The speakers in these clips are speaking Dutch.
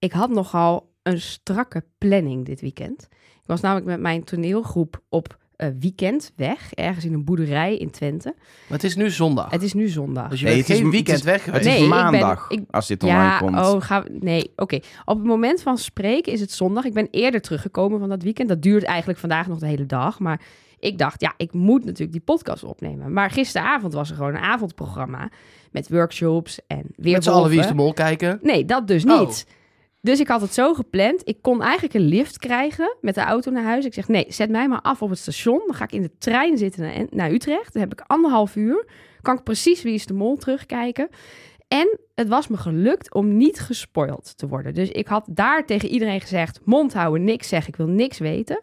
ik had nogal een strakke planning dit weekend. Ik was namelijk met mijn toneelgroep op eh, weekend weg, ergens in een boerderij in Twente. Maar het is nu zondag. Het is nu zondag. Dus je Nee, bent het is- geen het weekend is- weg Het is Nee, ik ben- maandag ik- als dit online ja, komt. oh, we- nee, oké. Op het moment van spreken is het zondag. Ik ben eerder teruggekomen van dat weekend. Dat duurt eigenlijk vandaag nog de hele dag. Maar ik dacht, ja, ik moet natuurlijk die podcast opnemen. Maar gisteravond was er gewoon een avondprogramma met workshops en weer Met z'n allen Wie is de Mol kijken. Nee, dat dus Oh. Dus ik had het zo gepland. Ik kon eigenlijk een lift krijgen met de auto naar huis. Ik zeg, nee, zet mij maar af op het station. Dan ga ik in de trein zitten naar, naar Utrecht. Dan heb ik anderhalf uur. Kan ik precies Wie is de Mol terugkijken. En het was me gelukt om niet gespoild te worden. Dus ik had daar tegen iedereen gezegd... mond houden, niks zeggen, ik wil niks weten.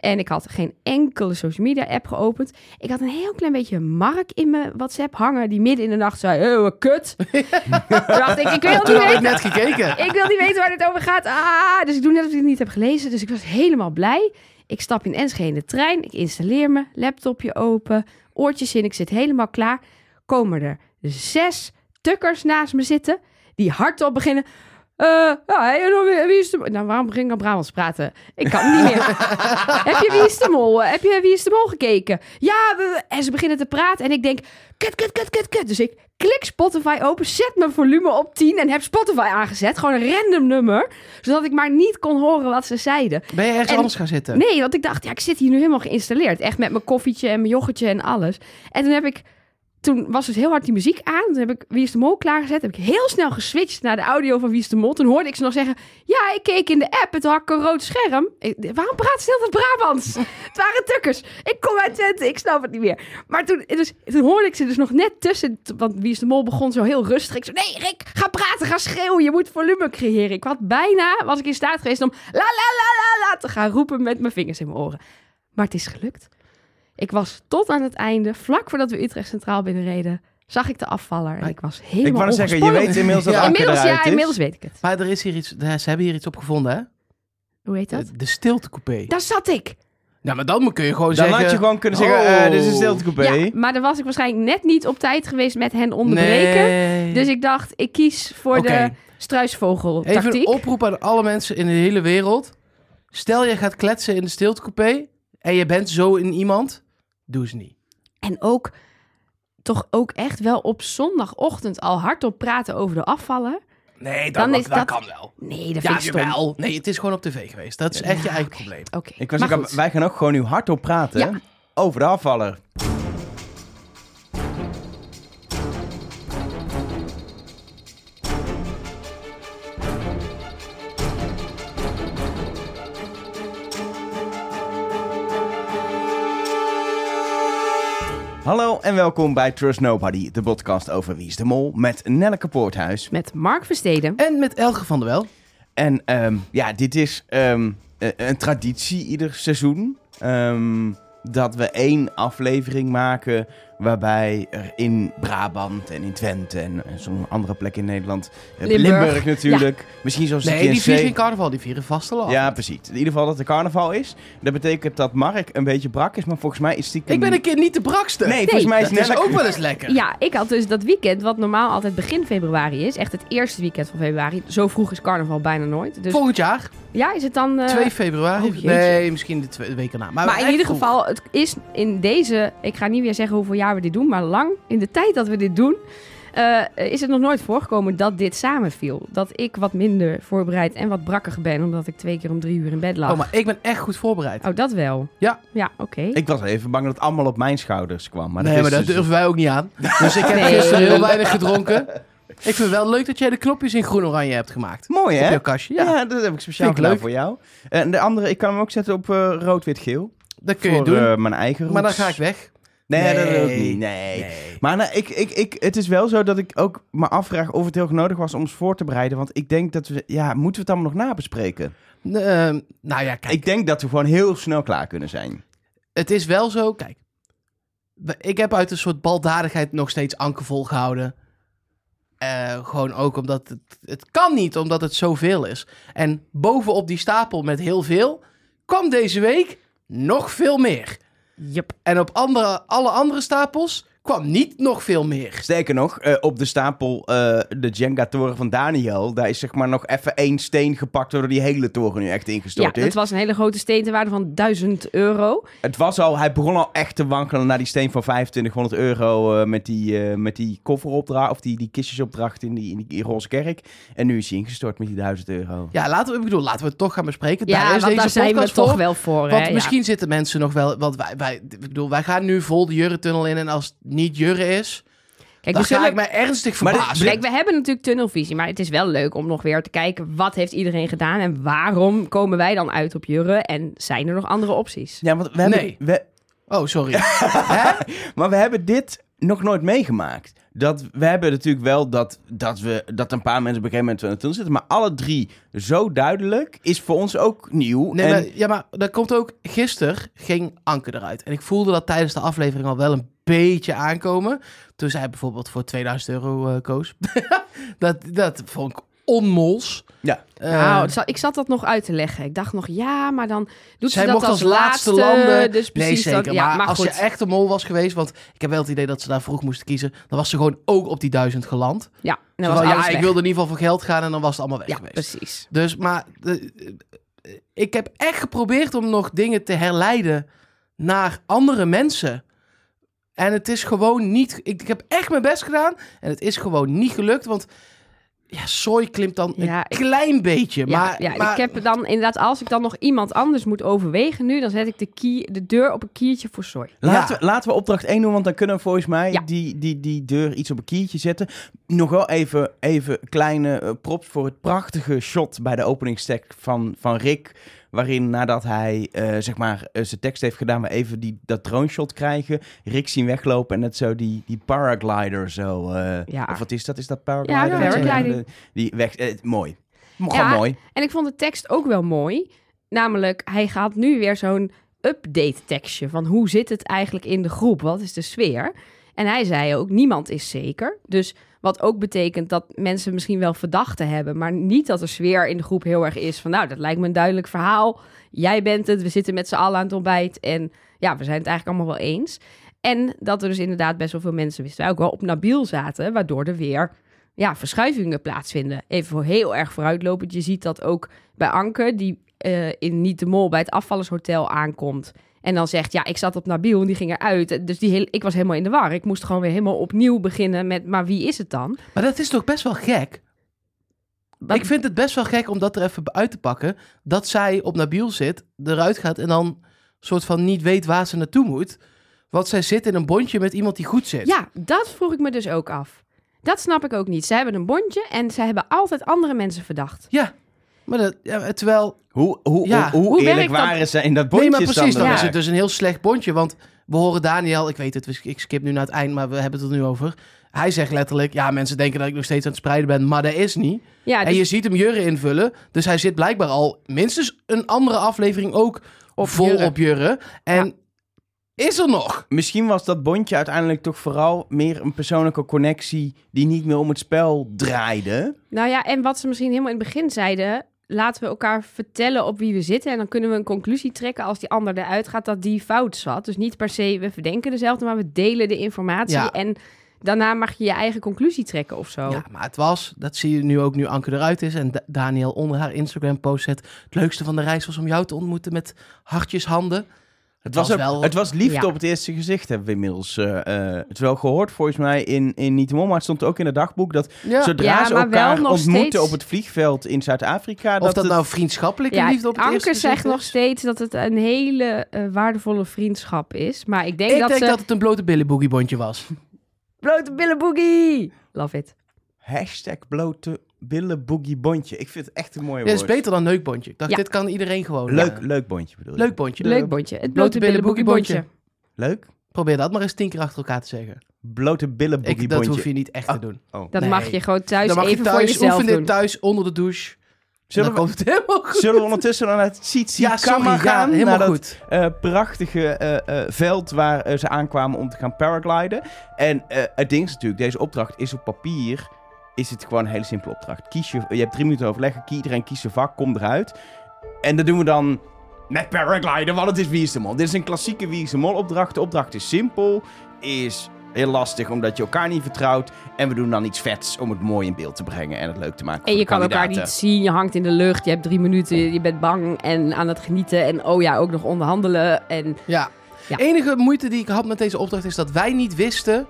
En ik had geen enkele social media app geopend. Ik had een heel klein beetje Mark in mijn WhatsApp hangen... die midden in de nacht zei, oh, kut. Dacht ik, ik wil niet had ik weten net gekeken. ik wil niet weten waar het over gaat. Ah, dus ik doe net alsof ik het niet heb gelezen. Dus ik was helemaal blij. Ik stap in Enschede in de trein. Ik installeer me. Laptopje open. Oortjes in. Ik zit helemaal klaar. Komen er zes tukkers naast me zitten. Die hardop beginnen. Eh, ja, hey, wie- is de... Nou, waarom begin ik aan Brabants praten? Ik kan niet meer. heb je Wie is de Mol? Heb je Wie is de Mol gekeken? Ja, we- we- en ze beginnen te praten. En ik denk, kut, kut, kut, kut, kut. Dus ik klik Spotify open, zet mijn volume op 10 en heb Spotify aangezet. Gewoon een random nummer. Zodat ik maar niet kon horen wat ze zeiden. Ben je ergens En- anders gaan zitten? Nee, want ik dacht, ja, ik zit hier nu helemaal geïnstalleerd. Echt met mijn koffietje en mijn yoghurtje en alles. En toen heb ik... Toen was dus heel hard die muziek aan. Toen heb ik Wie is de Mol klaargezet. Heb ik heel snel geswitcht naar de audio van Wie is de Mol. Toen hoorde ik ze nog zeggen... Ja, ik keek in de app. Het had een rood scherm. Waarom praat ze heel Brabants? het waren tukkers. Ik kom uit Twente. Ik snap het niet meer. Maar toen, dus, hoorde ik ze dus nog net tussen... Want Wie is de Mol begon zo heel rustig. Ik zei, nee Rick, ga praten, ga schreeuwen. Je moet volume creëren. Ik had bijna, was ik in staat geweest om... La la la la la te gaan roepen met mijn vingers in mijn oren. Maar het is gelukt. Ik was tot aan het einde, vlak voordat we Utrecht Centraal binnenreden, zag ik de afvaller. En ik was helemaal ik wou zeggen, je weet inmiddels dat Ja. Inmiddels, ja, is. inmiddels weet ik het. Maar er is hier iets, ze hebben hier iets op gevonden, hè? Hoe heet dat? De, de stiltecoupé. Daar zat ik. Ja, maar dan kun je gewoon Dan zeggen... had je gewoon kunnen zeggen, Oh. eh, dit is een stiltecoupé. Ja, maar dan was ik waarschijnlijk net niet op tijd geweest met hen onderbreken. Nee. Dus ik dacht, ik kies voor de struisvogel Even een tactiek. oproep aan alle mensen in de hele wereld. Stel je gaat kletsen in de stiltecoupé en je bent zo in iemand, doe eens niet. En ook, toch ook echt wel op zondagochtend al hardop praten over de afvaller. Nee, Dan dat, is dat, dat- kan wel. Nee, dat Ja, vind ik stom. jawel. Nee, het is gewoon op tv geweest. Dat is echt je eigen probleem. Oké, Ik was goed. wij gaan ook gewoon nu hardop praten Ja. over de afvaller. Hallo en welkom bij Trust Nobody, de podcast over Wie is de Mol met Nelleke Poorthuis. Met Mark Versteden. En met Elge van der Wel. En ehm, ja, dit is ehm, eh, een traditie ieder seizoen. ehm, dat we één aflevering maken waarbij er in Brabant en in Twente en zo'n andere plek in Nederland, eh, Limburg. Limburg, natuurlijk, misschien zoals een Nee, die in vieren geen carnaval, die vieren vasteland. Ja, precies. In ieder geval dat er carnaval is. Dat betekent dat Mark een beetje brak is, maar volgens mij is stiekem... Ik ben een keer niet de brakste. Nee, volgens mij is Nelleke- ook wel eens lekker. Ja, ik had dus dat weekend, wat normaal altijd begin februari is, echt het eerste weekend van februari. Zo vroeg is carnaval bijna nooit. Dus Volgend jaar, ja, is het dan... eh, 2 februari. oh, jeetje. nee, misschien de twee weken na. Maar, maar in echt ieder vroeg. geval, het is in deze, ik ga niet weer zeggen hoeveel jaar we dit doen, maar lang in de tijd dat we dit doen, eh, is het nog nooit voorgekomen dat dit samenviel. Dat ik wat minder voorbereid en wat brakker ben, omdat ik twee keer om drie uur in bed lag. Oh, maar ik ben echt goed voorbereid. Oh, dat wel? Ja. Ja, oké. Ik was even bang dat het allemaal op mijn schouders kwam. Maar nee, dat maar dat dus- durven wij ook niet aan. Dus ik heb Nee. gisteren heel weinig gedronken. Ik vind het wel leuk dat jij de knopjes in groen-oranje hebt gemaakt. Mooi, Op hè? jouw kastje. Ja. Ja, dat heb ik speciaal gedaan leuk. voor jou. En de andere, ik kan hem ook zetten op eh, rood-wit-geel. dat kun voor je doen. eh, mijn eigen maar dan ga ik weg. Nee, dat Nee. ook niet. Nee. Maar nou, ik, ik, ik, het is wel zo dat ik ook me afvraag of het heel nodig was om ons voor te bereiden. Want ik denk dat we, ja, moeten we het allemaal nog nabespreken? Eh, nou ja, kijk. Ik denk dat we gewoon heel snel klaar kunnen zijn. Het is wel zo, kijk. Ik heb uit een soort baldadigheid nog steeds Anke volgehouden. Eh, gewoon ook omdat het, het kan niet, omdat het zoveel is. En bovenop die stapel met heel veel kwam deze week nog veel meer. Yep. En op andere, alle andere stapels kwam niet nog veel meer. Sterker nog, eh, op de stapel, eh, de Jenga-toren van Daniel, daar is zeg maar nog even één steen gepakt, waardoor die hele toren nu echt Ja, ingestort is. dat was een hele grote steen ter waarde van 1000 euro. Het was al, hij begon al echt te wankelen naar die steen van 2500 euro eh, met die, eh, met die kofferopdracht, of die, die kistjesopdracht in die, in die roze kerk. En nu is hij ingestort met die 1000 euro. Ja, laten we, ik bedoel, laten we het toch gaan bespreken. Ja, daar is want deze daar zijn we toch voor. wel voor. Want hè? misschien zitten mensen nog wel... Want wij, wij, ik bedoel, wij gaan nu vol de Jurre-tunnel in. En als het niet Jurre is. Kijk, dan we ga zullen- ik mij ernstig Maar dit- verbazen. Kijk, we hebben natuurlijk tunnelvisie, maar het is wel leuk om nog weer te kijken wat heeft iedereen gedaan en waarom komen wij dan uit op Jurre en zijn er nog andere opties? Ja, want we hebben, Nee. we, Oh, sorry. Hè? maar we hebben dit nog nooit meegemaakt. Dat, we hebben natuurlijk wel dat, dat, we, dat een paar mensen op een gegeven moment in tunnel zitten. Maar alle drie zo duidelijk is voor ons ook nieuw. Nee, en, maar, ja, maar dat komt ook... Gisteren ging Anke eruit. En ik voelde dat tijdens de aflevering al wel een beetje aankomen. Toen zij bijvoorbeeld voor 2000 euro eh, koos. dat, dat vond ik onmols. Ja. Eh, nou, ik zat dat nog uit te leggen. Ik dacht nog, ja, maar dan doet zij ze dat mocht als als laatste landen... Dus nee, precies zeker. dat- ja, maar, maar als goed. je echt een mol was geweest... Want ik heb wel het idee dat ze daar vroeg moesten kiezen. Dan was ze gewoon ook op die duizend geland. Ja, dan alles ja, ik wilde in ieder geval voor geld gaan en dan was het allemaal weg Ja, geweest. precies. Dus, maar de- ik heb echt geprobeerd om nog dingen te herleiden naar andere mensen. En het is gewoon niet... Ik, ik heb echt mijn best gedaan en het is gewoon niet gelukt, want... Ja, soy klimt dan Ja, een ik- klein beetje, Ja, maar... ja, maar ik heb dan inderdaad, als ik dan nog iemand anders moet overwegen nu, dan zet ik de, kie, de deur op een kiertje voor soy. Laten, Ja. we, laten we opdracht 1 doen, want dan kunnen we volgens mij Ja. die, die, die deur iets op een kiertje zetten. Nog wel even, even kleine eh, props voor het prachtige shot bij de openingstekst van, van Rick. Waarin nadat hij eh, zeg maar eh, zijn tekst heeft gedaan, we even die, dat drone shot krijgen. Rick zien weglopen en net zo die, die paraglider zo. eh, Ja. Of wat is dat? Is dat paraglider? Ja, paragliding. Die weg, mooi. Ja. mooi. En ik vond de tekst ook wel mooi. Namelijk, hij gaat nu weer zo'n update tekstje van hoe zit het eigenlijk in de groep? Wat is de sfeer? En hij zei ook, niemand is zeker. Dus wat ook betekent dat mensen misschien wel verdachten hebben, maar niet dat de sfeer in de groep heel erg is van, nou, dat lijkt me een duidelijk verhaal. Jij bent het, we zitten met z'n allen aan het ontbijt en ja, we zijn het eigenlijk allemaal wel eens. En dat er dus inderdaad best wel veel mensen, wisten wij ook wel, op Nabil zaten, waardoor er weer ja, verschuivingen plaatsvinden. Even voor heel erg vooruitlopend, je ziet dat ook bij Anke, die eh, in Niet de Mol bij het afvallershotel aankomt. En dan zegt, ja, ik zat op Nabil en die ging eruit. Dus die heel, ik was helemaal in de war. Ik moest gewoon weer helemaal opnieuw beginnen met, maar wie is het dan? Maar dat is toch best wel gek? Ik vind het best wel gek om dat er even uit te pakken. Dat zij op Nabil zit, eruit gaat en dan soort van niet weet waar ze naartoe moet. Want zij zit in een bondje met iemand die goed zit. Ja, dat vroeg ik me dus ook af. Dat snap ik ook niet. Ze hebben een bondje en ze hebben altijd andere mensen verdacht. Ja, maar dat, ja, terwijl... Hoe, hoe, Ja. hoe, eerlijk dat? waren ze in dat Nee, bondje? maar precies, dan Ja. is het dus een heel slecht bondje. Want we horen Daniel, ik weet het, we- ik skip nu naar het eind, maar we hebben het er nu over. Hij zegt letterlijk, ja, mensen denken dat ik nog steeds aan het spreiden ben, maar dat is niet. Ja, En dus- je ziet hem Jurre invullen, dus hij zit blijkbaar al minstens een andere aflevering ook Op vol Jurre. op Jurre. En is er nog? Misschien was dat bondje uiteindelijk toch vooral meer een persoonlijke connectie die niet meer om het spel draaide. Nou ja, en wat ze misschien helemaal in het begin zeiden... laten we elkaar vertellen op wie we zitten... en dan kunnen we een conclusie trekken als die ander eruit gaat... dat die fout zat. Dus niet per se, we verdenken dezelfde... maar we delen de informatie Ja. en daarna mag je je eigen conclusie trekken of zo. Ja, maar het was, dat zie je nu ook nu Anke eruit is en Da- Daniel onder haar Instagram post zet. Het leukste van de reis was om jou te ontmoeten met hartjes handen. Het was, was ook- wel- het was liefde Ja. op het eerste gezicht, hebben we inmiddels eh, eh, het wel gehoord. Volgens mij in, in Niet de Mol, maar het stond ook in het dagboek dat Ja. zodra Ja, ze elkaar nog ontmoeten steeds- op het vliegveld in Zuid-Afrika. Of dat, het- nou vriendschappelijke Ja, liefde op het Anke eerste zegt gezicht nog is? steeds dat het een hele eh, waardevolle vriendschap is. Maar ik denk Ik dat denk ze... dat het een blote billenboogiebondje was. Blote billen boogie! Love it. Hashtag blote billen boogie bondje. Ik vind het echt een mooie Ja, woord. is beter dan neukbondje. Ik dacht, Ja. dit kan iedereen gewoon. Leuk, leuk bondje bedoel je? leuk bondje. Leuk bondje. Het blote blote bondje. Leuk? Probeer dat maar eens tien keer achter elkaar te zeggen. Blote billen boogie Ik, dat hoef je niet echt te Ah, doen. Oh. Dat Nee. mag je gewoon thuis Dan mag je even voor thuis, jezelf oefen doen. dit thuis onder de douche. Zullen dan we, komt het helemaal goed. zullen we ondertussen dan naar het Tsitsi Ja, gaan? helemaal naar dat, goed. eh, prachtige eh, eh, veld waar ze aankwamen om te gaan paragliden. En eh, het ding is natuurlijk, deze opdracht is op papier is het gewoon een hele simpele opdracht. Kies je, je hebt drie minuten overleggen, iedereen kiest zijn vak, kom eruit. En dat doen we dan met paragliden, want het is Wie is de Mol. Dit is een klassieke Wie is de Mol opdracht. De opdracht is simpel, is heel lastig omdat je elkaar niet vertrouwt. En we doen dan iets vets om het mooi in beeld te brengen en het leuk te maken. En je kan elkaar niet zien, je hangt in de lucht, je hebt drie minuten, je bent bang en aan het genieten. En oh ja, ook nog onderhandelen. En Ja. Ja. enige moeite die ik had met deze opdracht is dat wij niet wisten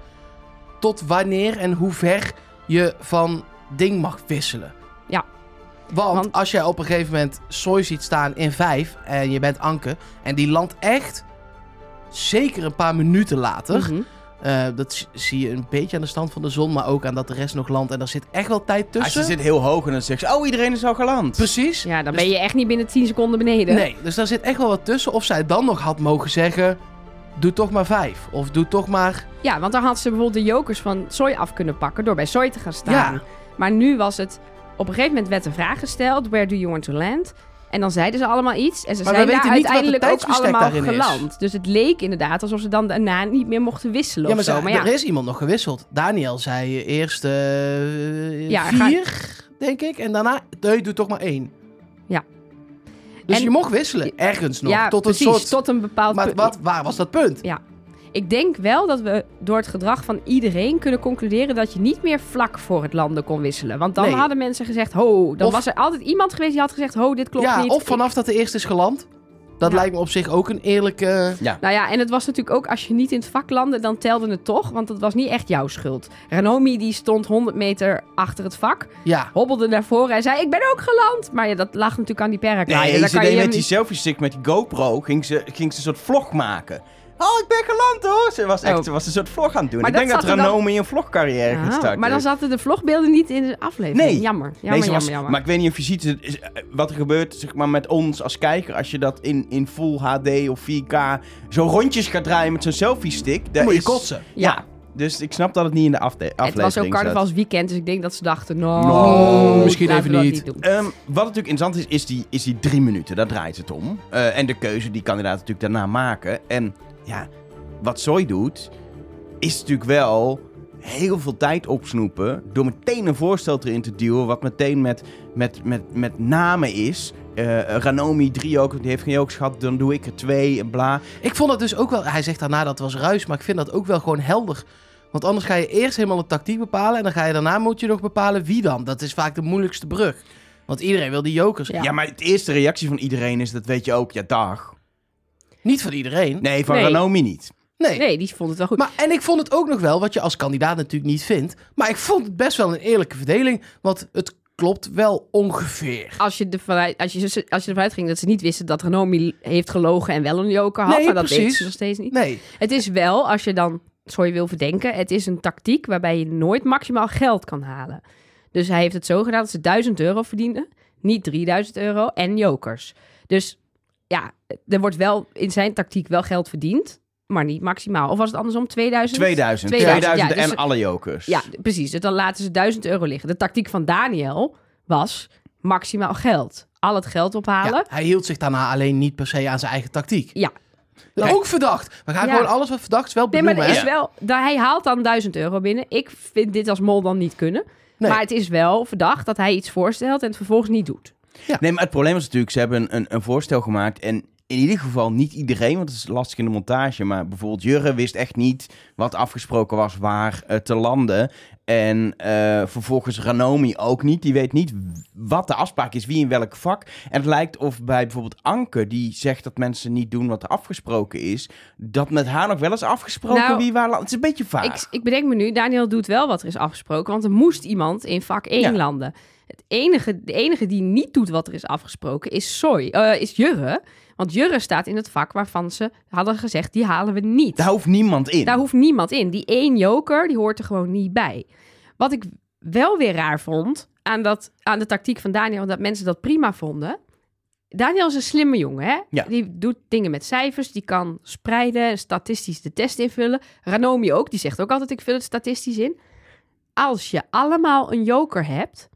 tot wanneer en hoe ver je van ding mag wisselen. Ja. Want, Want- als jij op een gegeven moment Soy ziet staan in 5 en je bent Anke en die landt echt zeker een paar minuten later. Mhm. Eh, dat zie je een beetje aan de stand van de zon, maar ook aan dat de rest nog landt. En daar zit echt wel tijd Als tussen. je zit heel hoog en dan zegt ze, oh iedereen is al geland. Precies. ja, dan Dus- ben je echt niet binnen 10 seconden beneden. Nee, dus daar zit echt wel wat tussen. Of zij dan nog had mogen zeggen, doe toch maar 5. Of doe toch maar... Ja, want dan had ze bijvoorbeeld de jokers van Soy af kunnen pakken door bij Soy te gaan staan. Ja. Maar nu was het, op een gegeven moment werd een vraag gesteld, where do you want to land? En dan zeiden ze allemaal iets en ze Maar zijn we daar weten niet wat het uiteindelijk ook tijdsbestek allemaal is. geland. Dus het leek inderdaad alsof ze dan daarna niet meer mochten wisselen Ja, maar, of zo. Maar ja, er is iemand nog gewisseld. Daniel zei eerst eh, Ja, vier, denk ik. En daarna, nee, doe toch maar één. Ja. Dus En- je mocht wisselen, ergens nog. ja tot precies, een soort... tot een bepaald maar punt. wat, waar was dat punt? Ik denk wel dat we door het gedrag van iedereen kunnen concluderen dat je niet meer vlak voor het landen kon wisselen. Want dan Nee. hadden mensen gezegd, ho, dan Of- was er altijd iemand geweest die had gezegd, ho, dit klopt ja, niet. of vanaf dat de eerste is geland. Dat Ja. lijkt me op zich ook een eerlijke... Nou ja, en het was natuurlijk ook, als je niet in het vak landde, dan telde het toch. Want het was niet echt jouw schuld. Ranomi die stond 100 meter achter het vak, Ja, hobbelde naar voren en zei, ik ben ook geland. Maar ja, dat lag natuurlijk aan die paraglider. Nee, Daar ze kan je met die selfie stick met die GoPro, ging ze, ging ze een soort vlog maken. Oh, ik ben geland hoor! Ze was echt Oh. ze was een soort vlog aan het doen. Maar ik dat denk dat dan- Ranomi een vlogcarrière gaat Ah, starten. maar dan zaten de vlogbeelden niet in de aflevering. Nee. Jammer, jammer, Nee, ze was- jammer, jammer. Maar ik weet niet of je ziet eh, wat er gebeurt zeg maar, met ons als kijker. Als je dat in, in full HD of 4K zo rondjes gaat draaien met zo'n selfie stick. dan moet je is- kotsen. Ja. Dus ik snap dat het niet in de aflevering Het was ook carnavalsweekend, dus ik denk dat ze dachten, nou, Nou, misschien even niet. Ehm, wat natuurlijk interessant is, is die, is die drie minuten. Daar draait het om. Eh, en de keuze die kandidaten natuurlijk daarna maken. En ja, wat Zoe doet, is natuurlijk wel heel veel tijd opsnoepen. Door meteen een voorstel erin te duwen. Wat meteen met, met, met, met namen is. Eh, Ranomi drie ook, die heeft geen jokes gehad. Dan doe ik er twee en bla. Ik vond het dus ook wel... Hij zegt daarna dat het was ruis, maar ik vind dat ook wel gewoon helder. Want anders ga je eerst helemaal een tactiek bepalen... en dan ga je daarna moet je nog bepalen wie dan. Dat is vaak de moeilijkste brug. Want iedereen wil die jokers. Ja. Ja. maar de eerste reactie van iedereen is, dat weet je ook, ja dag. Niet van iedereen. Nee, van Nee. Ranomi niet. Nee. Nee, die vond het wel goed. Maar, en ik vond het ook nog wel, wat je als kandidaat natuurlijk niet vindt... maar ik vond het best wel een eerlijke verdeling. Want het klopt wel ongeveer. als je, ervan uit, als, je, als je ervan uitging dat ze niet wisten dat Renomi heeft gelogen en wel een joker had. Nee, maar dat precies. weet ze nog steeds niet. Nee. Het is wel, als je dan, sorry wil verdenken, het is een tactiek waarbij je nooit maximaal geld kan halen. Dus hij heeft het zo gedaan dat ze 1000 euro verdienden, niet 3000 euro en jokers. Dus ja, er wordt wel in zijn tactiek wel geld verdiend, maar niet maximaal. Of was het andersom 2000? 2000. 2000, 2000 ja, en alle jokers. Ja, precies. Dus dan laten ze 1000 euro liggen. De tactiek van Daniel was maximaal geld. Al het geld ophalen. Ja, hij hield zich daarna alleen niet per se aan zijn eigen tactiek. Ja. Ook verdacht. We gaan Ja. gewoon alles wat verdacht is wel Nee, maar benoemen. is wel, hij haalt dan 1000 euro binnen. Ik vind dit als mol dan niet kunnen. Nee. Maar het is wel verdacht dat hij iets voorstelt en het vervolgens niet doet. Nee, maar het probleem is natuurlijk, ze hebben een, een voorstel gemaakt en in ieder geval niet iedereen, want het is lastig in de montage, maar bijvoorbeeld Jurre wist echt niet wat afgesproken was waar eh, te landen. En eh, vervolgens Ranomi ook niet. Die weet niet wat de afspraak is, wie in welk vak. En het lijkt of bij bijvoorbeeld Anke, die zegt dat mensen niet doen wat er afgesproken is, dat met haar nog wel eens afgesproken Nou, wie waar landt. Het is een beetje vaag. Ik, ik bedenk me nu, Daniel doet wel wat er is afgesproken. Want er moest iemand in vak 1 Ja. landen. Enige, de enige die niet doet wat er is afgesproken is Soy, eh, is Jurre. Want Jurre staat in het vak waarvan ze hadden gezegd, die halen we niet. Daar hoeft niemand in. Daar hoeft niemand in. Die één joker, die hoort er gewoon niet bij. Wat ik wel weer raar vond aan, dat, aan de tactiek van Daniel, dat mensen dat prima vonden. Daniel is een slimme jongen, hè? Ja. Die doet dingen met cijfers, die kan spreiden, statistisch de test invullen. Ranomi ook, die zegt ook altijd, ik vul het statistisch in. Als je allemaal een joker hebt,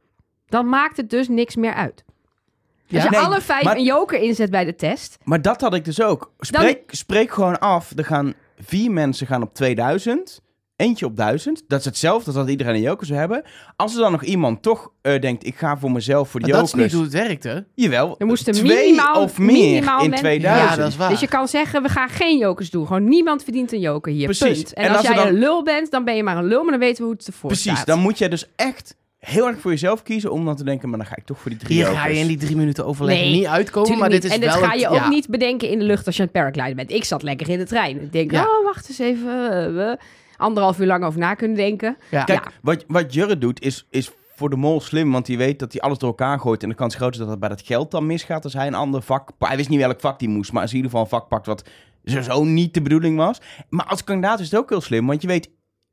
dan maakt het dus niks meer uit. Als Ja? je Nee, alle vijf maar- een joker inzet bij de test, Maar dat had ik dus ook. Spreek, spreek gewoon af. Er gaan vier mensen gaan op 2000 Eentje op duizend. Dat is hetzelfde als dat iedereen een joker zou hebben. Als er dan nog iemand toch eh, denkt, ik ga voor mezelf voor de Maar dat is jokers. niet hoe het werkt, hè? Jawel, Er moesten twee minimaal, of meer minimaal in men- 2000. Ja, dat is waar. Dus je kan zeggen, we gaan geen jokers doen. Gewoon niemand verdient een joker hier. Precies. Punt. En, En als, als er jij dan- een lul bent, dan ben je maar een lul. Maar dan weten we hoe het ervoor Precies, staat. dan moet jij dus echt heel erg voor jezelf kiezen om dan te denken, maar dan ga ik toch voor die drie Hier ga je in die drie minuten overleg Nee, niet uitkomen, maar dit niet. is en dat wel ga je het- ook ja. niet bedenken in de lucht als je aan het paragliden bent. Ik zat lekker in de trein. Ik denk, Ja. oh, wacht eens even. eh, we anderhalf uur lang over na kunnen denken. Ja. Kijk, Ja. wat, wat Jurre doet is, is voor de mol slim, want hij weet dat hij alles door elkaar gooit. En de kans groot is dat het bij dat geld dan misgaat als hij een ander vak... Hij wist niet welk vak hij moest, maar als hij in ieder geval een vak pakt wat sowieso niet de bedoeling was. Maar als kandidaat is het ook heel slim, want je weet,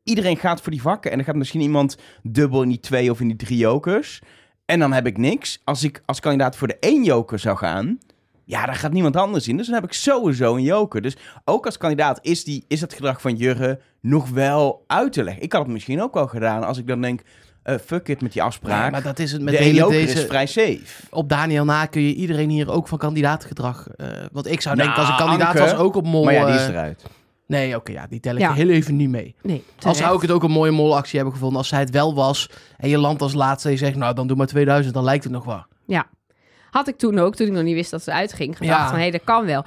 iedereen gaat voor die vakken. En dan gaat misschien iemand dubbel in die twee of in die drie jokers. En dan heb ik niks. Als ik als kandidaat voor de één joker zou gaan... Ja, daar gaat niemand anders in. Dus dan heb ik sowieso een joker. Dus ook als kandidaat is, die, is dat gedrag van Jurre nog wel uit te leggen. Ik had het misschien ook wel gedaan als ik dan denk... eh, fuck it met die afspraak. Maar dat is het met de hele joker deze... is vrij safe. Op Daniel na kun je iedereen hier ook van kandidaatgedrag... eh, want ik zou Nou, denken, als ik kandidaat Anke, was, ook op mol... maar ja, die is eh, eruit. Nee, oké, ja, die tel ik Ja. heel even niet mee. Nee, Als zou ik het ook een mooie molactie hebben gevonden. Als zij het wel was en je landt als laatste en je zegt... nou, dan doe maar 2000, dan lijkt het nog wel. Had ik toen ook, toen ik nog niet wist dat ze uitging, gedacht Ja. van, hé, dat kan wel.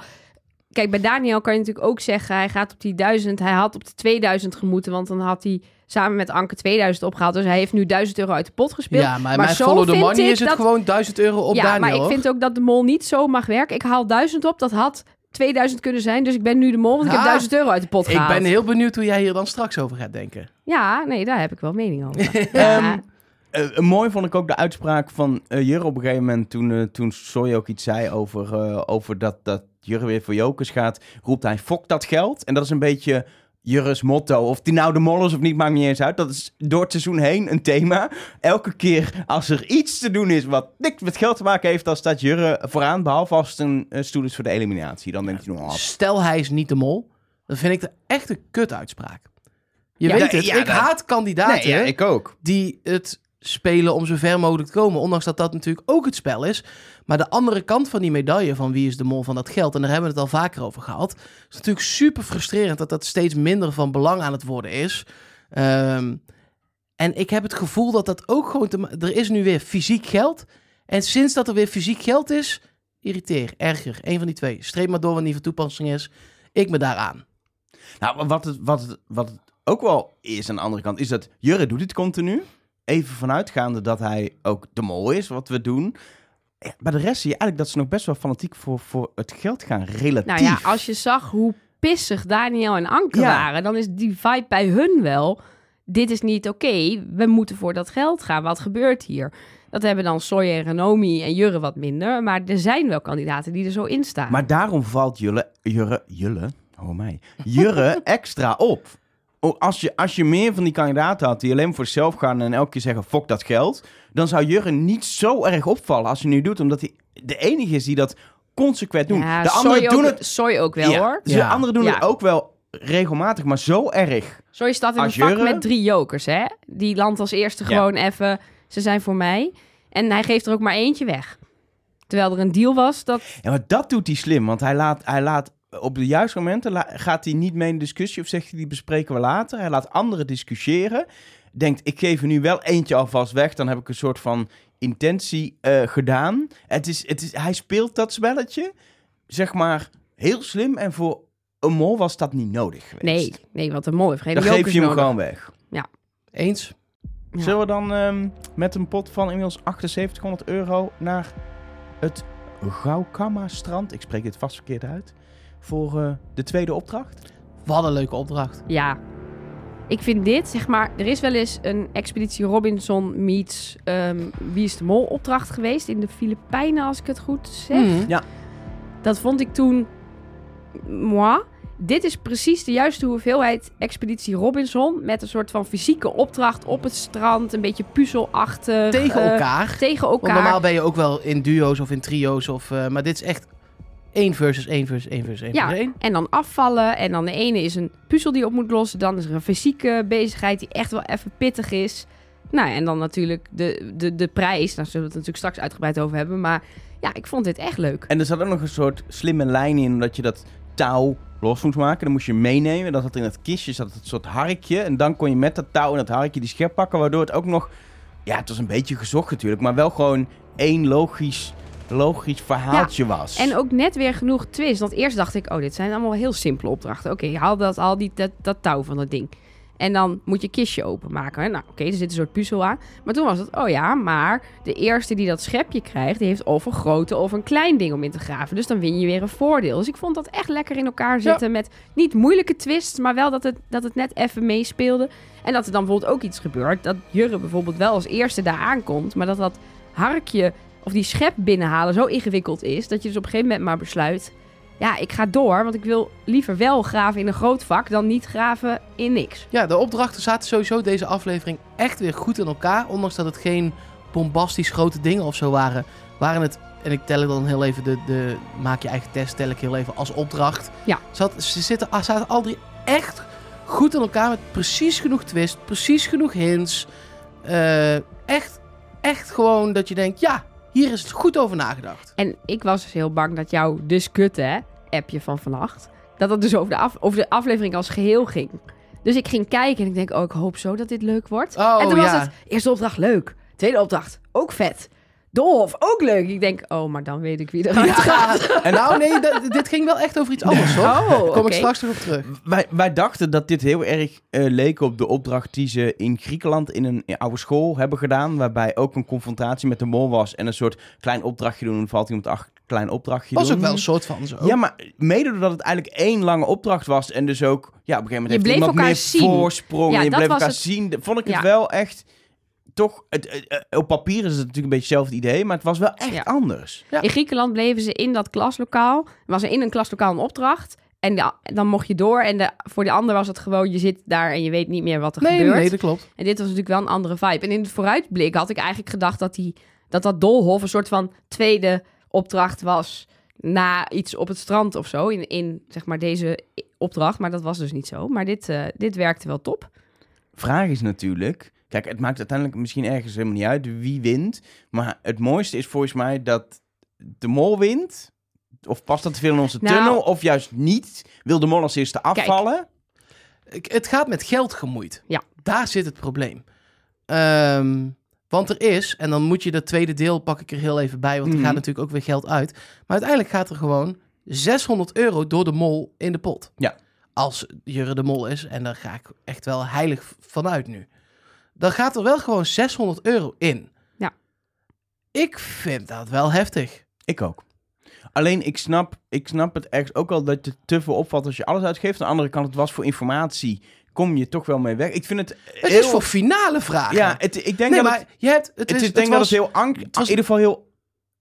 Kijk, bij Daniel kan je natuurlijk ook zeggen, hij gaat op die 1000, hij had op de 2000 gemoeten, want dan had hij samen met Anke 2000 opgehaald. Dus hij heeft nu 1000 euro uit de pot gespeeld. Ja, maar, Maar mijn zo follow the money is het dat- gewoon 1000 euro op ja, Daniel, maar ik hoor. vind ook dat de mol niet zo mag werken. Ik haal 1000 op, dat had 2000 kunnen zijn. Dus ik ben nu de mol, want ik heb Ah, 1000 euro uit de pot Ik gehaald. ben heel benieuwd hoe jij hier dan straks over gaat denken. Ja, nee, daar heb ik wel mening over. Ehm, ja, Eh, mooi vond ik ook de uitspraak van eh Jurre op een gegeven moment toen, eh toen Soy ook iets zei over, eh, over dat, dat Jurre weer voor jokers gaat, roept hij fok dat geld. En dat is een beetje Jurre's motto. Of die nou de mol is of niet, maakt niet eens uit. Dat is door het seizoen heen een thema. Elke keer als er iets te doen is wat niks met geld te maken heeft, dan staat Jurre vooraan, behalve als het een stoel is voor de eliminatie. Dan denkt hij nog, oh, Stel hij is niet de mol, dan vind ik het echt een kutuitspraak. Je Ja, weet het, ja, ik dat- haat kandidaten Nee, ja, ik ook. die het spelen om zo ver mogelijk te komen. Ondanks dat dat natuurlijk ook het spel is. Maar de andere kant van die medaille van wie is de mol van dat geld, en daar hebben we het al vaker over gehad, is natuurlijk super frustrerend dat dat steeds minder van belang aan het worden is. Ehm, en ik heb het gevoel dat dat ook gewoon Er is nu weer fysiek geld. En sinds dat er weer fysiek geld is, irriteer, erger. Een van die twee. Streep maar door wat niet van toepassing is. Ik me daaraan. Nou, wat het, wat, het, wat het ook wel is aan de andere kant, is dat Jurre doet dit continu. Even vanuitgaande dat hij ook de mol is, wat we doen. Ja, Maar de rest zie je eigenlijk dat ze nog best wel fanatiek voor, voor het geld gaan, relatief. nou ja, als je zag hoe pissig Daniel en Anke Ja. waren, dan is die vibe bij hun wel. Dit is niet oké. We moeten voor dat geld gaan. Wat gebeurt hier? Dat hebben dan Soy en Renomi en Jurre wat minder. Maar er zijn wel kandidaten die er zo in staan. Maar daarom valt Julle, Jurre, Julle, oh mij, Jurre extra op. Oh, Als je, als je meer van die kandidaten had die alleen voor zichzelf gaan en elke keer zeggen, fok dat geld, dan zou Jurre niet zo erg opvallen als hij nu doet, omdat hij de enige is die dat consequent doen. Ja, de anderen doen ook, het Soy ook wel Ja, hoor. dus Ja. de anderen doen Ja. het ook wel regelmatig, maar zo erg. Soy staat in een Als vak met drie jokers, hè? Die landt als eerste Ja. gewoon even, ze zijn voor mij. En hij geeft er ook maar eentje weg. Terwijl er een deal was dat... Ja, maar dat doet hij slim, want hij laat, hij laat op de juiste momenten gaat hij niet mee in de discussie of zegt hij die bespreken we later. Hij laat anderen discussiëren. Denkt, ik geef er nu wel eentje alvast weg, dan heb ik een soort van intentie eh, gedaan. Het is, het is, hij speelt dat spelletje, zeg maar, heel slim en voor een mol was dat niet nodig geweest. Nee, nee, wat een mooi. Geen Dan geef je hem nodig. gewoon weg. Eens? Ja. Zullen we dan ehm, met een pot van inmiddels 7800 euro naar het Gaukama strand, ik spreek dit vast verkeerd uit, voor eh, de tweede opdracht? Wat een leuke opdracht. Ja. Ik vind dit, zeg maar... Er is wel eens een Expeditie Robinson meets ehm, Wie is de Mol opdracht geweest in de Filipijnen, als ik het goed zeg. Mhm. Dat vond ik toen... Moi. Dit is precies de juiste hoeveelheid Expeditie Robinson... met een soort van fysieke opdracht op het strand. Een beetje puzzelachtig. Tegen eh, elkaar. Tegen Want elkaar. normaal ben je ook wel in duo's of in trio's. Of, eh, maar dit is echt één versus één versus één versus één Ja, versus één. en dan afvallen. En dan de ene is een puzzel die je op moet lossen. Dan is er een fysieke bezigheid die echt wel even pittig is. Nou, en dan natuurlijk de, de, de prijs. Daar zullen we het natuurlijk straks uitgebreid over hebben. Maar ja, ik vond dit echt leuk. En er zat ook nog een soort slimme lijn in, omdat je dat touw los moest maken. Dan moest je meenemen. Dat zat in het kistje, zat het soort harkje. En dan kon je met dat touw en dat harkje die schep pakken. Waardoor het ook nog... Ja, het was een beetje gezocht natuurlijk. Maar wel gewoon één logisch, logisch verhaaltje was. En ook net weer genoeg twist. Want eerst dacht ik, oh, dit zijn allemaal heel simpele opdrachten. Oké, haal dat, al die, dat, dat touw van dat ding. En dan moet je kistje openmaken. hè. Nou, oké, er zit een soort puzzel aan. Maar toen was het, oh ja, maar de eerste die dat schepje krijgt... die heeft of een grote of een klein ding om in te graven. Dus dan win je weer een voordeel. Dus ik vond dat echt lekker in elkaar zitten... met niet moeilijke twists, maar wel dat het, dat het net even meespeelde. En dat er dan bijvoorbeeld ook iets gebeurt... dat Jurre bijvoorbeeld wel als eerste daar aankomt... maar dat dat harkje of die schep binnenhalen zo ingewikkeld is... dat je dus op een gegeven moment maar besluit... ja, ik ga door, want ik wil liever wel graven in een groot vak... dan niet graven in niks. Ja, de opdrachten zaten sowieso deze aflevering echt weer goed in elkaar. Ondanks dat het geen bombastisch grote dingen of zo waren. Waren het, en ik tel dan heel even, de, de maak je eigen test, tel ik heel even als opdracht. Ja. Zat, ze zitten, ah, zaten al drie echt goed in elkaar met precies genoeg twist, precies genoeg hints. Eh, echt, echt gewoon dat je denkt, ja, hier is het goed over nagedacht. En ik was dus heel bang dat jouw dus kutte hè, appje van vannacht... dat het dus over de, af, over de aflevering als geheel ging. Dus ik ging kijken en ik denk, oh, ik hoop zo dat dit leuk wordt. Oh, en toen was het, eerste opdracht leuk. Tweede opdracht, ook vet. Doolhof, ook leuk. Ik denk, oh, maar dan weet ik wie eruit gaat. En nou, nee, dit ging wel echt over iets anders, hoor. Oh, Daar kom ik straks nog op terug. Wij, wij dachten dat dit heel erg eh, leek op de opdracht die ze in Griekenland in een oude school hebben gedaan. Waarbij ook een confrontatie met de mol was en een soort klein opdrachtje doen. Dan valt iemand achter, klein opdrachtje Was doen. ook wel een soort van zo. Ja, maar mede doordat het eigenlijk één lange opdracht was en dus ook, ja, op een gegeven moment Je heeft bleef iemand elkaar meer zien. voorsprong Ja, en je dat bleef was elkaar het. zien. Vond ik het Ja. wel echt, toch, het, eh, op papier is het natuurlijk een beetje hetzelfde idee, maar het was wel echt Ja. anders. Ja. In Griekenland bleven ze in dat klaslokaal. Was er in een klaslokaal een opdracht. En dan mocht je door. En de, voor de ander was het gewoon, je zit daar en je weet niet meer wat er Nee, gebeurt. nee, dat klopt. En dit was natuurlijk wel een andere vibe. En in het vooruitblik had ik eigenlijk gedacht dat die, dat, dat Dolhof een soort van tweede opdracht was. Na iets op het strand of zo. In, in zeg maar deze opdracht. Maar dat was dus niet zo. Maar dit, eh, dit werkte wel top. Vraag is natuurlijk, kijk, het maakt uiteindelijk misschien ergens helemaal niet uit wie wint. Maar het mooiste is volgens mij dat de mol wint. Of past dat te veel in onze Nou- tunnel? Of juist niet? Wil de mol als eerste afvallen? Ik- Het gaat met geld gemoeid. Ja. Daar zit het probleem. Ehm, want er is, en dan moet je dat tweede deel pak ik er heel even bij, want er Mhm. gaat natuurlijk ook weer geld uit. Maar uiteindelijk gaat er gewoon 600 euro door de mol in de pot. Ja. Als Jurre de mol is, en daar ga ik echt wel heilig vanuit nu. Dan gaat er wel gewoon 600 euro in. Ja. Ik vind dat wel heftig. Ik ook. Alleen ik snap, ik snap het ergens ook wel dat je te veel opvalt als je alles uitgeeft. Aan de andere kant, het was voor informatie. Kom je toch wel mee weg. Ik vind het Het heel... is voor finale vragen. Ja, het, ik denk nee, dat maar het, je hebt, het, het is, is, ik denk dat was- het heel ang- het was- in ieder geval heel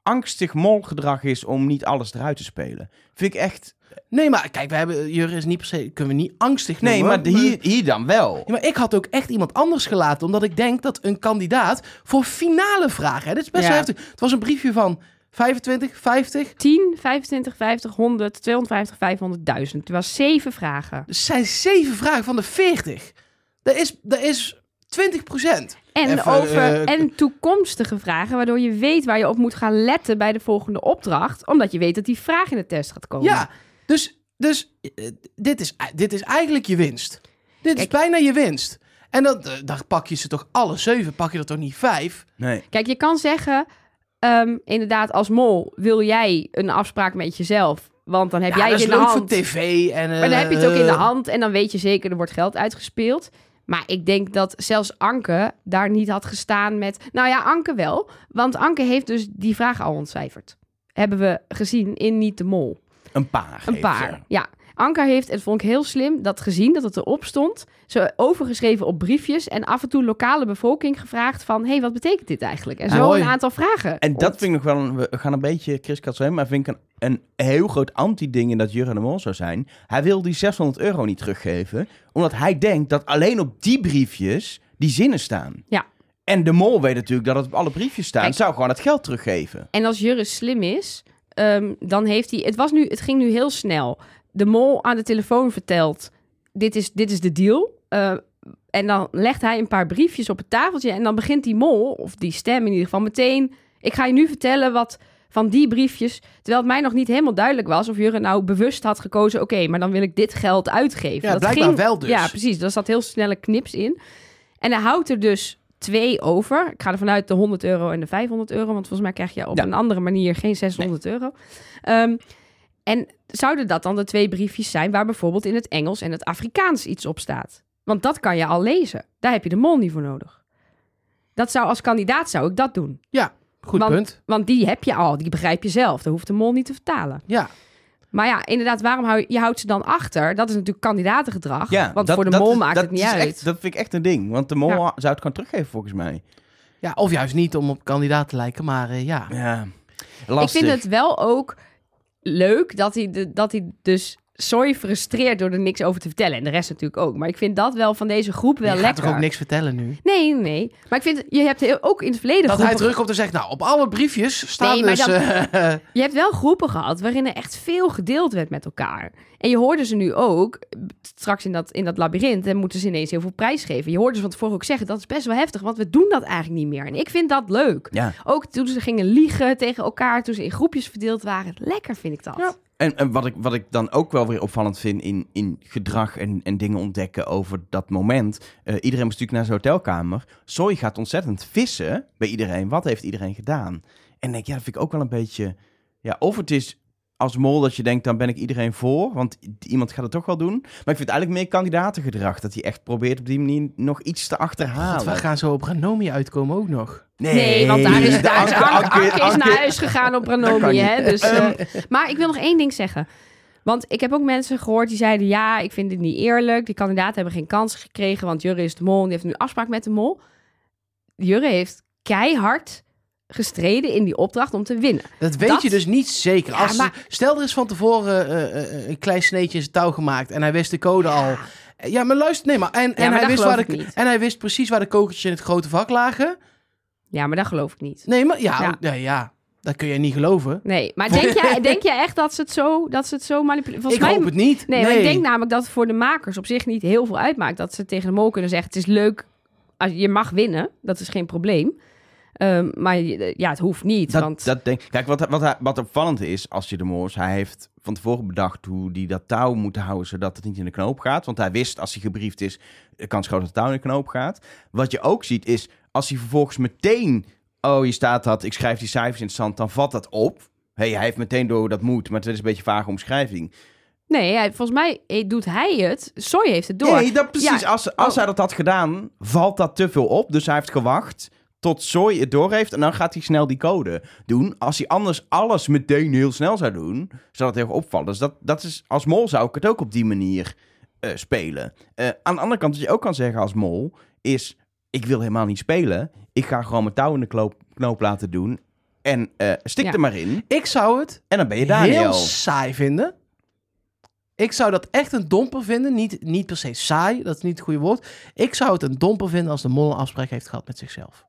angstig molgedrag is om niet alles eruit te spelen. Vind ik echt... Nee, maar kijk, we hebben Jurre is niet per se, kunnen we niet angstig Nee, noemen. maar hier, hier dan wel. Ja, maar ik had ook echt iemand anders gelaten, omdat ik denk dat een kandidaat voor finale vragen, hè, dit is best Ja. wel heftig. Het was een briefje van 25, 50. 10, 25, 50, 100, 250, 500, 1000. Er was zeven vragen. Er zijn zeven vragen van de 40. Dat is, dat is 20 procent. En, Even, over, eh, en toekomstige vragen, waardoor je weet waar je op moet gaan letten bij de volgende opdracht. Omdat je weet dat die vraag in de test gaat komen. Ja, dus, dus eh, dit, is, dit is eigenlijk je winst. Dit is bijna je winst. En dan, eh, dan pak je ze toch alle zeven, pak je er toch niet vijf? Nee. Kijk, je kan zeggen, ehm, inderdaad, als mol wil jij een afspraak met jezelf. Want dan heb Ja, jij dat het is in de hand. voor tv. En, Maar dan heb je het ook in de hand en dan weet je zeker, er wordt geld uitgespeeld. Maar ik denk dat zelfs Anke daar niet had gestaan met... Nou ja, Anke wel. Want Anke heeft dus die vraag al ontcijferd. Hebben we gezien in Niet de Mol. Een paar. Een paar, ja. Anke heeft, en dat vond ik heel slim, dat gezien dat het erop stond... zo overgeschreven op briefjes en af en toe lokale bevolking gevraagd van... hé, hey, wat betekent dit eigenlijk? En Ah, zo een aantal vragen. En dat vind ik nog wel, een, we gaan een beetje Chris heen, maar vind ik een, een heel groot anti-ding in dat Jurgen de Mol zou zijn. Hij wil die 600 euro niet teruggeven, omdat hij denkt dat alleen op die briefjes die zinnen staan. Ja. En de Mol weet natuurlijk dat het op alle briefjes staat. Kijk. zou gewoon het geld teruggeven. En als Jurre slim is, ehm, dan heeft hij... Het, was nu, het ging nu heel snel. De mol aan de telefoon vertelt, dit is, dit is de deal. Eh, en dan legt hij een paar briefjes op het tafeltje. En dan begint die mol, of die stem in ieder geval, meteen... Ik ga je nu vertellen wat van die briefjes. Terwijl het mij nog niet helemaal duidelijk was of Jurre nou bewust had gekozen... oké, maar dan wil ik dit geld uitgeven. Ja, blijkbaar wel dus. Ja, precies. Daar zat heel snelle knips in. En hij houdt er dus twee over. Ik ga er vanuit de 100 euro en de 500 euro. Want volgens mij krijg je op Ja. een andere manier geen 600 euro. Ehm, en zouden dat dan de twee briefjes zijn... waar bijvoorbeeld in het Engels en het Afrikaans iets op staat? Want dat kan je al lezen. Daar heb je de mol niet voor nodig. Dat zou als kandidaat zou ik dat doen. Goed Want- punt. Want die heb je al, die begrijp je zelf. Daar hoeft de mol niet te vertalen. Ja. Maar ja, inderdaad, waarom hou je, je houdt ze dan achter? Dat is natuurlijk kandidatengedrag. Ja, want dat- voor de mol is- maakt dat het niet uit. Echt, dat vind ik echt een ding. Want de mol Ja. zou het gewoon teruggeven, volgens mij. ja, of juist niet om op kandidaat te lijken, maar eh, ja. Ja, Ik vind het wel ook leuk dat hij, de, dat hij dus sorry frustreert door er niks over te vertellen. En de rest natuurlijk ook. Maar ik vind dat wel van deze groep wel je gaat lekker. toch ook niks vertellen nu? Nee, nee. Maar ik vind, je hebt heel- ook in het verleden Dat hij terugkomt en zegt, nou, op alle briefjes staan Nee, dus... dan- eh, Je hebt wel groepen gehad waarin er echt veel gedeeld werd met elkaar. En je hoorde ze nu ook, straks in dat, in dat labyrint, en moeten ze ineens heel veel prijs geven. Je hoorde ze van tevoren ook zeggen, dat is best wel heftig, want we doen dat eigenlijk niet meer. En ik vind dat leuk. Ja. Ook toen ze gingen liegen tegen elkaar, toen ze in groepjes verdeeld waren. Lekker vind ik dat. Ja. En, wat, ik, wat ik dan ook wel weer opvallend vind in, in gedrag en, en dingen ontdekken over dat moment. eh, iedereen moest natuurlijk naar zijn hotelkamer. Soy gaat ontzettend vissen bij iedereen. Wat heeft iedereen gedaan? En denk, ja, dat vind ik ook wel een beetje... Ja, of het is als mol dat je denkt, dan ben ik iedereen voor. Want iemand gaat het toch wel doen. Maar ik vind het eigenlijk meer kandidatengedrag. Dat hij echt probeert op die manier nog iets te achterhalen. God, we gaan zo op Ranomi uitkomen ook nog. Nee, want daar is, de daar is Anke- Anke, Anke- Anke is naar huis gegaan op Ranomi. Hè? Dus, eh, maar ik wil nog één ding zeggen. Want ik heb ook mensen gehoord die zeiden... ja, ik vind dit niet eerlijk. Die kandidaten hebben geen kans gekregen... want Jurre is de mol en die heeft nu afspraak met de mol. Jurre heeft keihard gestreden in die opdracht om te winnen. Dat weet Dat- je dus niet zeker. Ja, Als, maar- Stel, er is van tevoren eh, eh, een klein sneetje in zijn touw gemaakt en hij wist de code al. Ja, maar luister, nee, maar en, en, maar hij wist waar de, en hij wist precies waar de kokertjes in het grote vak lagen. Ja, maar dat geloof ik niet. Nee, maar ja, Ja. ja. ja, dat kun je niet geloven. Nee, maar denk jij, denk jij echt dat ze het zo, dat ze het zo manipuleren? ik hoop het niet. Nee, maar ik denk namelijk dat het voor de makers op zich niet heel veel uitmaakt. Dat ze tegen de mol kunnen zeggen: het is leuk, als je mag winnen, dat is geen probleem. Ehm, maar je- ja, het hoeft niet. Dat, want dat denk, kijk, wat, wat, wat opvallend is als je de moors, hij heeft van tevoren bedacht hoe hij dat touw moet houden zodat het niet in de knoop gaat. Want hij wist als hij gebriefd is, de kans groot dat het touw in de knoop gaat. Wat je ook ziet is, als hij vervolgens meteen, oh hier staat dat, ik schrijf die cijfers in het zand, dan valt dat op. Hey, hij heeft meteen door hoe dat moet, maar het is een beetje vage omschrijving. nee, hij- volgens mij eh, doet hij het. Soy heeft het door. Nee, dat precies. Ja. Als, als Oh. hij dat had gedaan, valt dat te veel op. Dus hij heeft gewacht tot Soy het door heeft. En dan gaat hij snel die code doen. Als hij anders alles meteen heel snel zou doen, zou dat heel erg opvallen. Dus dat, dat is, als mol zou ik het ook op die manier eh, spelen. Eh, aan de andere kant, wat je ook kan zeggen als mol, is... Ik wil helemaal niet spelen. Ik ga gewoon mijn touw in de knoop, knoop laten doen. En eh, stik Ja. er maar in. Ik zou het En dan ben je Daniel. heel saai vinden. Ik zou dat echt een domper vinden. Niet, niet per se saai, dat is niet het goede woord. Ik zou het een domper vinden als de mol een afspraak heeft gehad met zichzelf.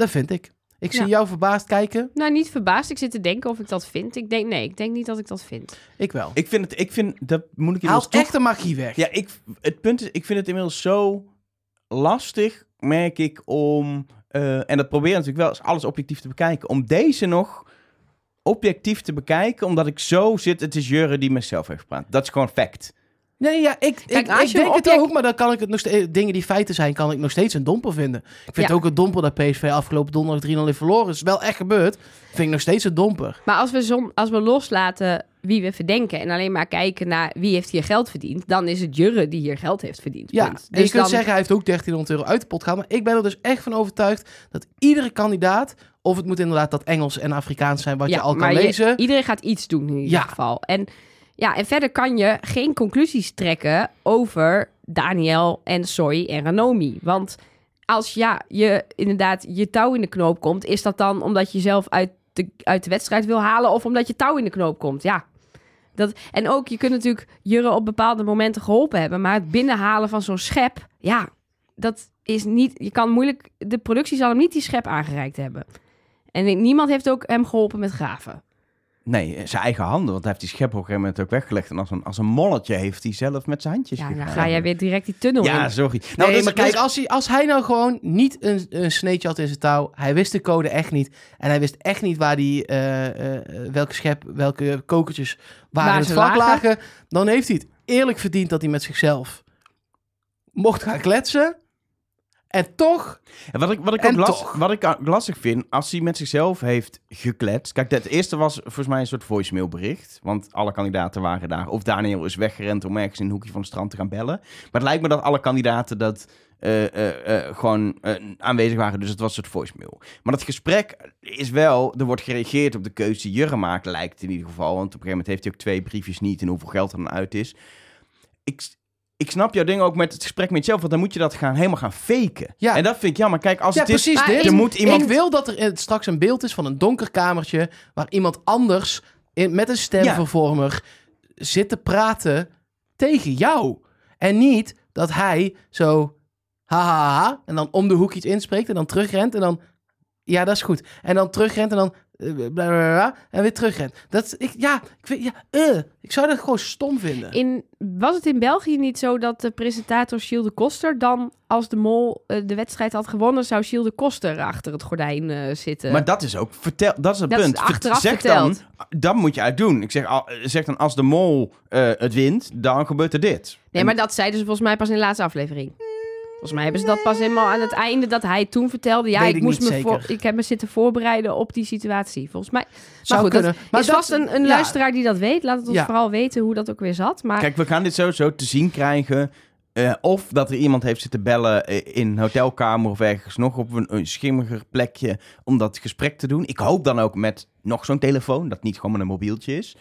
Dat vind ik. Ik zie Ja. jou verbaasd kijken. Nou, niet verbaasd. Ik zit te denken of ik dat vind. Ik denk, nee, ik denk niet dat ik dat vind. Ik wel. Ik vind het... Ik vind, dat moet ik je Haalt echt de magie weg. Ja, ik, het punt is, ik vind het inmiddels zo lastig, merk ik, om... eh, en dat probeer ik natuurlijk wel eens alles objectief te bekijken. Om deze nog objectief te bekijken, omdat ik zo zit... Het is Jurre die mezelf heeft gepraat. Dat is gewoon fact. Nee, ja, ik, Kijk, ik, je denk het ook, maar dan kan ik het nog steeds... Dingen die feiten zijn, kan ik nog steeds een domper vinden. Ik vind Ja. het ook een domper dat PSV afgelopen donderdag 3-0 heeft verloren. is wel echt gebeurd. Vind ik nog steeds een domper. Maar als we, zon, als we loslaten wie we verdenken en alleen maar kijken naar wie heeft hier geld verdiend, dan is het Jurre die hier geld heeft verdiend. Ja, en je Dus kunt dan- zeggen, hij heeft ook 1300 euro uit de pot gehaald. Maar ik ben er dus echt van overtuigd dat iedere kandidaat... Of het moet inderdaad dat Engels en Afrikaans zijn wat je al kan maar je- lezen. iedereen gaat iets doen in ieder Ja. geval. En, ja, en verder kan je geen conclusies trekken over Daniel en Soy en Ranomi. Want als ja, je inderdaad je touw in de knoop komt, is dat dan omdat je zelf uit de, uit de wedstrijd wil halen of omdat je touw in de knoop komt? Ja. Dat, en ook, je kunt natuurlijk Jurre op bepaalde momenten geholpen hebben, maar het binnenhalen van zo'n schep, ja, dat is niet, je kan moeilijk, de productie zal hem niet die schep aangereikt hebben. En niemand heeft ook hem geholpen met graven. Nee, eh, zijn eigen handen. Want hij heeft die schep op een gegeven moment ook weggelegd. En als een, als een molletje heeft hij zelf met zijn handjes Ja, dan gegaan. ga jij weer direct die tunnel Ja, in. sorry. Nou, dus- nee, maar kijk, dus- als hij, als hij nou gewoon niet een, een sneetje had in zijn touw, hij wist de code echt niet. En hij wist echt niet waar die, eh, eh, welke schep, welke kokertjes waar Waar in het ze vak lagen. lagen. Dan heeft hij het eerlijk verdiend dat hij met zichzelf mocht gaan kletsen. En toch, En wat ik, wat, ik ook wat ik lastig vind, als hij met zichzelf heeft gekletst. Kijk, het eerste was volgens mij een soort voicemailbericht. Want alle kandidaten waren daar. Of Daniel is weggerend om ergens in een hoekje van het strand te gaan bellen. Maar het lijkt me dat alle kandidaten dat eh, eh, eh, gewoon aanwezig waren. Dus het was een soort voicemail. Maar dat gesprek is wel, er wordt gereageerd op de keuze die Jurre maakt, lijkt in ieder geval. Want op een gegeven moment heeft hij ook twee briefjes niet en hoeveel geld er dan uit is. Ik, ik snap jouw ding ook met het gesprek met jezelf, want dan moet je dat gaan, helemaal gaan faken. Ja. En dat vind ik jammer. Kijk, als ja het is, precies dit. er moet iemand... Ik wil dat er straks een beeld is van een donker kamertje waar iemand anders in, met een stemvervormer zit te praten tegen jou. En niet dat hij zo ha, ha, ha, ha en dan om de hoek iets inspreekt en dan terugrent en dan ja, dat is goed. En dan terugrent en dan eh, bla, bla, bla, bla, en weer terugrent. Dat ik ja, ik vind ja, eh, ik zou dat gewoon stom vinden. In, was het in België niet zo dat de presentator Gilles de Koster dan, als de mol eh, de wedstrijd had gewonnen, zou Gilles de Koster achter het gordijn eh, zitten? Maar dat is ook, vertel, dat is het Dat is punt. Vert- achteraf zeg verteld. dan, dat moet je uitdoen. Ik zeg, al- zeg dan, als de mol eh, het wint, dan gebeurt er dit. nee, En- maar dat zeiden ze volgens mij pas in de laatste aflevering. Volgens mij hebben ze dat pas helemaal aan het einde dat hij toen vertelde. Ja, ik, ik moest me zeker. voor, ik heb me zitten voorbereiden op die situatie. Volgens mij. Zou goed, kunnen. Dat Maar is dat- vast een, een ja. luisteraar die dat weet. Laat het ons Ja. vooral weten hoe dat ook weer zat. Maar Kijk, we gaan dit sowieso te zien krijgen. eh, of dat er iemand heeft zitten bellen eh, in een hotelkamer of ergens nog op een, een schimmiger plekje om dat gesprek te doen. Ik hoop dan ook met nog zo'n telefoon, dat niet gewoon met een mobieltje is.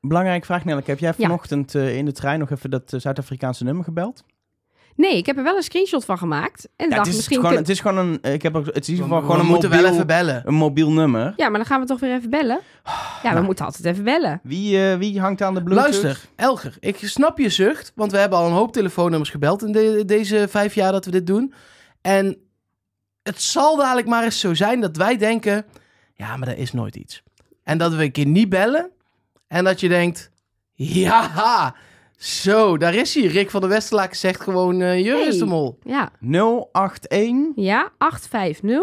Belangrijke vraag, Nelleke. Heb jij Ja. vanochtend eh, in de trein nog even dat Zuid-Afrikaanse nummer gebeld? Nee, ik heb er wel een screenshot van gemaakt. En Ja, dacht het, is misschien. gewoon, kun- het is gewoon een. Ik heb ook, het is in ieder geval we gewoon een moeten mobiel, wel even bellen. een mobiel nummer. Ja, maar dan gaan we toch weer even bellen. Ja, we Nou. moeten altijd even bellen. Wie, eh, wie hangt aan de Bluetooth? Luister, Elger, ik snap je zucht, want we hebben al een hoop telefoonnummers gebeld in de- deze vijf jaar dat we dit doen. En het zal dadelijk maar eens zo zijn dat wij denken, ja, maar er is nooit iets. En dat we een keer niet bellen en dat je denkt, ja, zo, daar is hij. Rick van der Westerlaak zegt gewoon, eh Jurre is de Hey. mol. Ja, 081. ja 850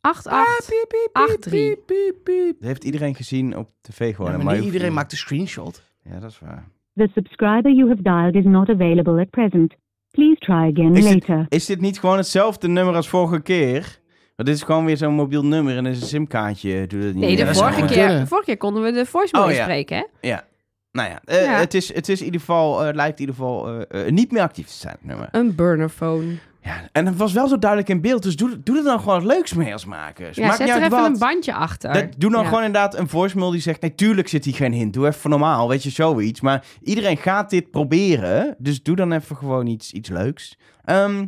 88 Piep, piep, piep, 83. piep, piep, piep. Dat heeft iedereen gezien op tv gewoon. Ja, maar niet iedereen maakt een screenshot. Ja, dat is waar. The subscriber you have dialed is not available at present. Please try again Is dit- later. Is dit niet gewoon hetzelfde nummer als vorige keer? Want dit is gewoon weer zo'n mobiel nummer en er is een simkaartje. Doe dat niet Nee, meer. de vorige, keer, de vorige keer konden we de voicemail Oh, ja. inspreken, hè? Ja. Nou ja, eh, Ja. Het, is, het is in ieder geval, eh, lijkt in ieder geval eh, niet meer actief te zijn, nummer. Een burnerphone. Ja, en het was wel zo duidelijk in beeld, dus doe, doe er dan gewoon wat leuks mee als makers. Ja, Maakt zet er even wat. een bandje achter. Dat, doe dan Ja. gewoon inderdaad een voicemail die zegt... Nee, tuurlijk zit hier geen hint. Doe even normaal, weet je, zoiets. Maar iedereen gaat dit proberen. Dus doe dan even gewoon iets, iets leuks. Ehm,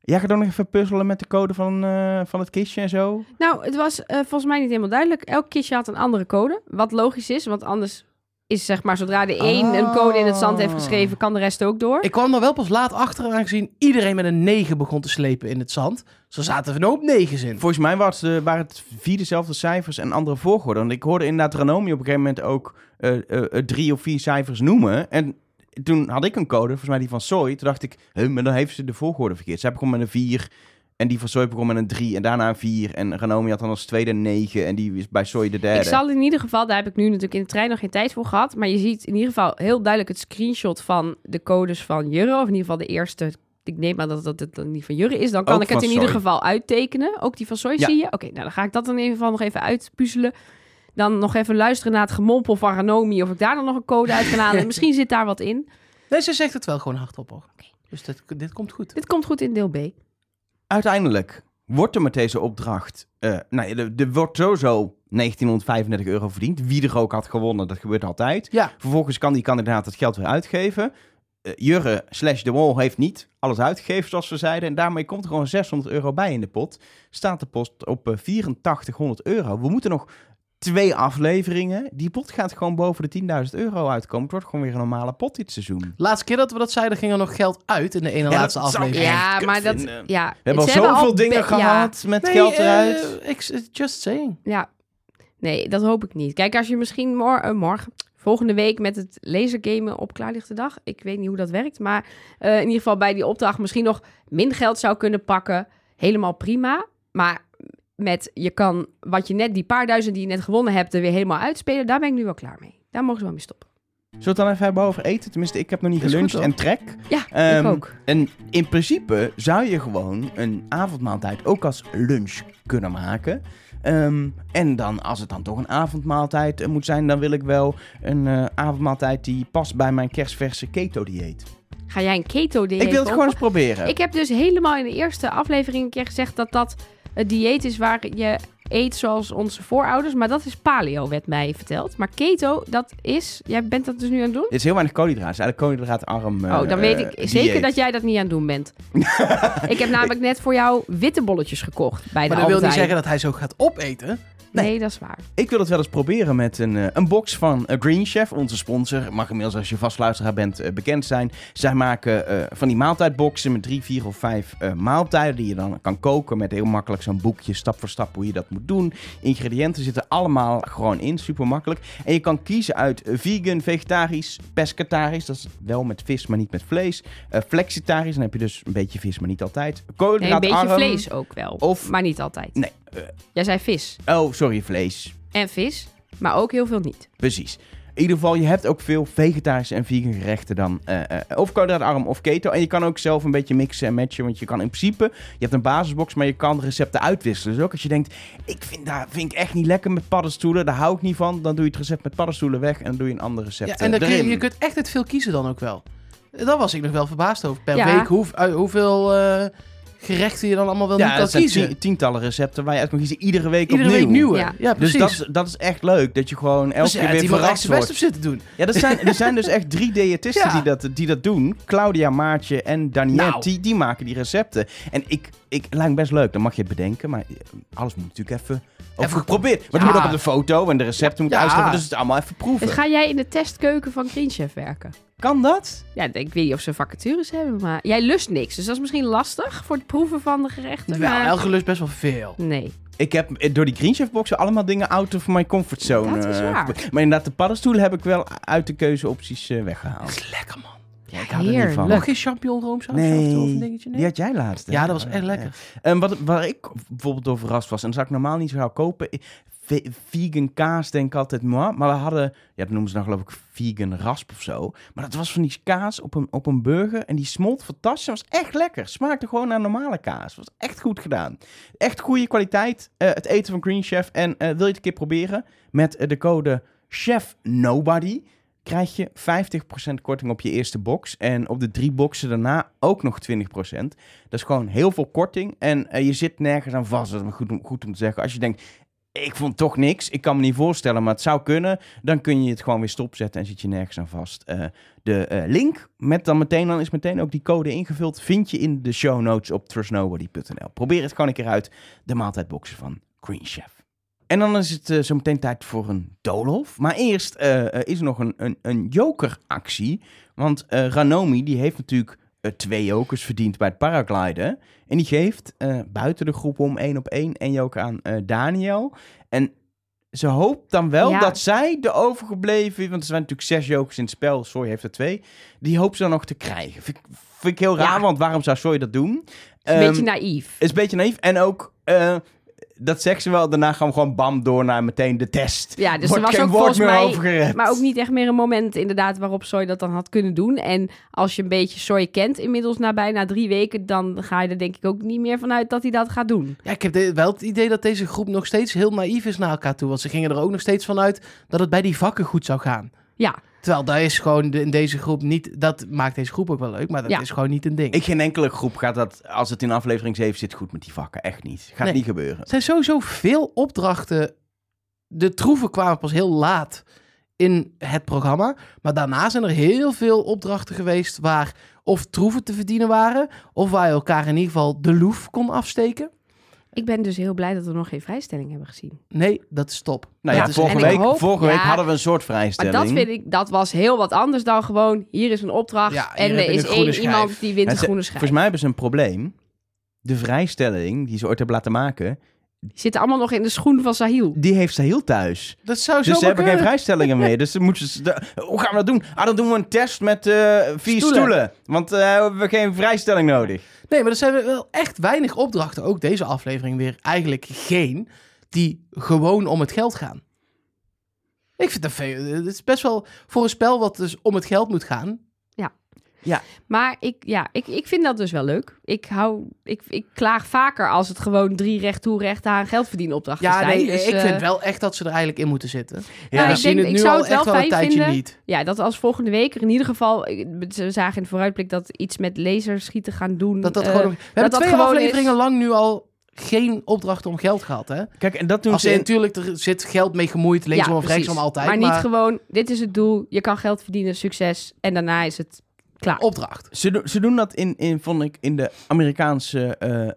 jij gaat ook nog even puzzelen met de code van, van het kistje en zo. Nou, het was volgens mij niet helemaal duidelijk. Elk kistje had een andere code. Wat logisch is, want anders is zeg maar... zodra de één een code in het zand heeft geschreven... kan de rest ook door. Ik kwam er wel pas laat achter, aangezien iedereen met een 9 begon te slepen in het zand. Zo zaten er een hoop negens in. Volgens mij was, eh, waren het vier dezelfde cijfers en andere volgorde. Want ik hoorde inderdaad Ranomi op een gegeven moment ook eh, eh, drie of vier cijfers noemen. En toen had ik een code, volgens mij die van Soy. Toen dacht ik, huh, maar dan heeft ze de volgorde verkeerd. Zij begon met een 4 en die van Soy begon met een 3 en daarna een 4. En Ranomi had dan als tweede een 9 en die is bij Soy de derde. Ik zal in ieder geval, daar heb ik nu natuurlijk in de trein nog geen tijd voor gehad. Maar je ziet in ieder geval heel duidelijk het screenshot van de codes van Jurre. Of in ieder geval de eerste. Ik neem aan dat dat het dan niet van Jurre is. Dan kan Ook ik het in ieder geval uittekenen. Ook die van Soy Ja. zie je. Oké, nou dan ga ik dat dan in ieder geval nog even uitpuzzelen. Dan nog even luisteren naar het gemompel van Ranomi. Of ik daar dan nog een code uit kan halen. Misschien zit daar wat in. Nee, ze zegt het wel gewoon hardop hoor. Dus dit, dit komt goed. Dit komt goed in deel B. Uiteindelijk wordt er met deze opdracht... eh nou, ja, er, er wordt sowieso 1935 euro verdiend. Wie er ook had gewonnen, dat gebeurt altijd. Ja, Vervolgens kan die kandidaat het geld weer uitgeven. Eh, Jurre slash de Wol heeft niet alles uitgegeven, zoals we zeiden. En daarmee komt er gewoon 600 euro bij in de pot. Staat de post op eh, 8400 euro. We moeten nog twee afleveringen. Die pot gaat gewoon boven de 10.000 euro uitkomen. Het wordt gewoon weer een normale pot dit seizoen. laatste keer dat we dat zeiden, ging er nog geld uit in de ene Ja, laatste dat zou ik aflevering. Ja, maar dat... vinden. Ja, We hebben al zoveel be- dingen ja, gehad met Nee, geld eh, eruit. ik, just saying. Ja, Nee, dat hoop ik niet. Kijk, als je misschien mor- eh, morgen, volgende week met het lasergamen op klaarlichte dag. Ik weet niet hoe dat werkt. Maar eh, in ieder geval bij die opdracht misschien nog minder geld zou kunnen pakken. Helemaal prima. Maar met je kan wat je net, die paar duizend die je net gewonnen hebt, er weer helemaal uitspelen. Daar ben ik nu wel klaar mee. Daar mogen ze wel mee stoppen. Zullen we het dan even hebben over eten? Tenminste, ik heb nog niet geluncht en trek. Ja, Ehm, ik ook. En in principe zou je gewoon een avondmaaltijd ook als lunch kunnen maken. Ehm, en dan, als het dan toch een avondmaaltijd eh, moet zijn, dan wil ik wel een eh, avondmaaltijd die past bij mijn kerstverse keto-dieet. Ga jij een keto dieet Ik wil het gewoon eens proberen. Ik heb dus helemaal in de eerste aflevering een keer gezegd dat dat het dieet is waar je eet zoals onze voorouders. Maar dat is paleo, werd mij verteld. Maar keto, dat is... Jij bent dat dus nu aan het doen? Het is heel weinig koolhydraten. Het is eigenlijk koolhydraatarm eh, oh, dan weet ik eh, zeker dat jij dat niet aan het doen bent. ik heb namelijk net voor jou witte bolletjes gekocht bij de Maar dat wil niet zeggen dat hij zo gaat opeten. Nee, dat is waar. Ik wil het wel eens proberen met een, eh, een box van eh, Green Chef, onze sponsor. Mag inmiddels als je vast luisteraar bent eh, bekend zijn. Zij maken van die maaltijdboxen met drie, vier of vijf maaltijden die je dan kan koken met heel makkelijk zo'n boekje stap voor stap hoe je dat moet doen. Ingrediënten zitten allemaal gewoon in, super makkelijk. En je kan kiezen uit vegan, vegetarisch, pescatarisch, dat is wel met vis maar niet met vlees. Eh, flexitarisch, dan heb je dus een beetje vis maar niet altijd. Nee, een Koolhydraatarm. beetje vlees ook wel. Of- Maar niet altijd. Nee, Jij zei vis oh sorry, vlees. en vis, maar ook heel veel niet. Precies. In ieder geval, je hebt ook veel vegetarische en vegan gerechten dan. eh eh, of koolhydraatarm of keto. En je kan ook zelf een beetje mixen en matchen. Want je kan in principe, je hebt een basisbox, maar je kan recepten uitwisselen. Dus ook als je denkt, ik vind, dat vind ik echt niet lekker met paddenstoelen. Daar hou ik niet van. Dan doe je het recept met paddenstoelen weg en dan doe je een ander recept Ja, en dan eh, kun je, je kunt echt uit veel kiezen dan ook wel. Daar was ik nog wel verbaasd over. Per Ja. week hoe, hoeveel eh, gerechten je dan allemaal wel ja, niet kan dat zijn kiezen. tien- tientallen recepten waar je uit kan kiezen. Iedere week Iedere opnieuw. week nieuwe. Ja. Ja, Dus precies. dat, is- dat is echt leuk. Dat je gewoon elke Dus ja, keer weer verrast zijn best wordt. op zitten doen. Ja, er zijn, er zijn dus echt drie diëtisten Ja. die, dat, die dat doen. Claudia, Maartje en Danielle, Nou. die, die maken die recepten. En ik, ik lijkt me best leuk, dan mag je het bedenken. Maar eh, alles moet natuurlijk even, Even geprobeerd. Want Ja. je moet ook op de foto en de recepten moeten Ja. uitschrijven. Dus het is allemaal even proeven. Dus ga jij in de testkeuken van Green Chef werken? Kan dat? Ja, ik weet niet of ze vacatures hebben, maar jij lust niks. Dus dat is misschien lastig voor het proeven van de gerechten. Wel, maar... elke lust best wel veel. Nee. Ik heb eh, door die Green Chef boxen allemaal dingen out of my comfort zone. Dat is eh, waar. Maar inderdaad, de paddenstoelen heb ik wel uit de keuzeopties eh, weggehaald. Dat is lekker, man. Ja, ik hou er niet van. Nog geen champignon roomsaus? Nee, Of een dingetje? Nee. die had jij laatst. hè? Ja, dat was echt lekker. En wat, waar ik bijvoorbeeld door verrast was, en dat zou ik normaal niet zo gauw kopen, vegan kaas denk ik altijd, moi. maar we hadden, ja, dat noemen ze dan geloof ik vegan rasp of zo, maar dat was van die kaas op een, op een burger en die smolt fantastisch, was echt lekker, smaakte gewoon naar normale kaas, was echt goed gedaan. Echt goede kwaliteit, eh, het eten van Green Chef en eh, wil je het een keer proberen, met eh, de code Chef Nobody krijg je 50% korting op je eerste box. En op de drie boxen daarna ook nog 20%. Dat is gewoon heel veel korting. En je zit nergens aan vast. Dat is goed, goed om te zeggen. Als je denkt, ik vond toch niks. Ik kan me niet voorstellen, maar het zou kunnen. Dan kun je het gewoon weer stopzetten en zit je nergens aan vast. Eh, de eh, link met dan meteen, dan is meteen ook die code ingevuld. Vind je in de show notes op trustnobody.nl. Probeer het gewoon een keer uit. De maaltijdboxen van Green Chef. En dan is het eh, zo meteen tijd voor een doolhof. Maar eerst is er nog een, een, een jokeractie. Want Ranomi die heeft natuurlijk twee jokers verdiend bij het paragliden. En die geeft eh, buiten de groep om één op één een joker aan eh, Daniel. En ze hoopt dan wel Ja. dat zij de overgebleven... Want er zijn natuurlijk zes jokers in het spel. Soy heeft er twee. Die hoopt ze dan nog te krijgen. Vind, ik- vind ik heel raar, Ja. want waarom zou Soy dat doen? Het is een Ehm, beetje naïef. is een beetje naïef. En ook, eh, dat zegt ze wel. Daarna gaan we gewoon bam door naar meteen de test. Ja, dus Wordt er was geen ook woord volgens meer mij... Maar ook niet echt meer een moment inderdaad waarop Soy dat dan had kunnen doen. En als je een beetje Soy kent inmiddels na bijna drie weken... dan ga je er denk ik ook niet meer vanuit dat hij dat gaat doen. Ja, ik heb de- wel het idee dat deze groep nog steeds heel naïef is naar elkaar toe. Want ze gingen er ook nog steeds van uit dat het bij die vakken goed zou gaan. Ja, Terwijl daar is gewoon de- in deze groep niet... Dat maakt deze groep ook wel leuk, maar dat Ja. is gewoon niet een ding. Ik geen enkele groep gaat dat, als het in aflevering 7 zit, goed met die vakken. Echt niet. Gaat Nee. niet gebeuren. Er zijn sowieso veel opdrachten. De troeven kwamen pas heel laat in het programma. Maar daarna zijn er heel veel opdrachten geweest waar of troeven te verdienen waren. Of waar je elkaar in ieder geval de loef kon afsteken. Ik ben dus heel blij dat we nog geen vrijstelling hebben gezien. Nee, dat is top. Nou ja, Ja, vorige, week, hoop- vorige ja. week hadden we een soort Maar vrijstelling. dat vind ik, dat was heel wat anders dan gewoon... hier is een opdracht en er is één schijf. iemand die wint Ja, een ze- groene schijf. Volgens mij hebben ze een probleem. De vrijstelling die ze ooit hebben laten maken, Die zitten allemaal nog in de schoen van Sahil. Die heeft Sahil thuis. Dat zou zo Dus ze hebben geen vrijstellingen meer. Dus dan moeten ze... de- hoe gaan we dat doen? Ah, dan doen we een test met eh, vier Stoelen. stoelen. Want eh, hebben we geen vrijstelling nodig. Nee, maar er zijn wel echt weinig opdrachten, ook deze aflevering weer eigenlijk geen, die gewoon om het geld gaan. Ik vind dat veel. Het is best wel voor een spel wat dus om het geld moet gaan. Maar ik, ja, ik, ik vind dat dus wel leuk. Ik, hou, ik, ik klaag vaker als het gewoon drie recht toe recht aan geld verdienen opdrachten Ja, zijn. nee, Dus, ik eh, vind wel echt dat ze er eigenlijk in moeten zitten. Ja, we ik zien denk- het ik nu zou al het wel echt wel een tijdje vinden. niet. Ja, dat als volgende week er in ieder geval... We zagen in de vooruitblik dat iets met laserschieten gaan doen. Dat dat eh, gewoon, we hebben dat twee gewoon afleveringen is. lang nu al geen opdrachten om geld gehad, hè? Kijk, en dat doen Als ze in, natuurlijk, er zit geld mee gemoeid, linksom ja, of rechtsom altijd. Maar Maar, niet gewoon, dit is het doel, je kan geld verdienen, succes. En daarna is het klaar. opdracht. Ze, doen- ze doen dat in, in, vond ik, in de Amerikaanse eh, eh,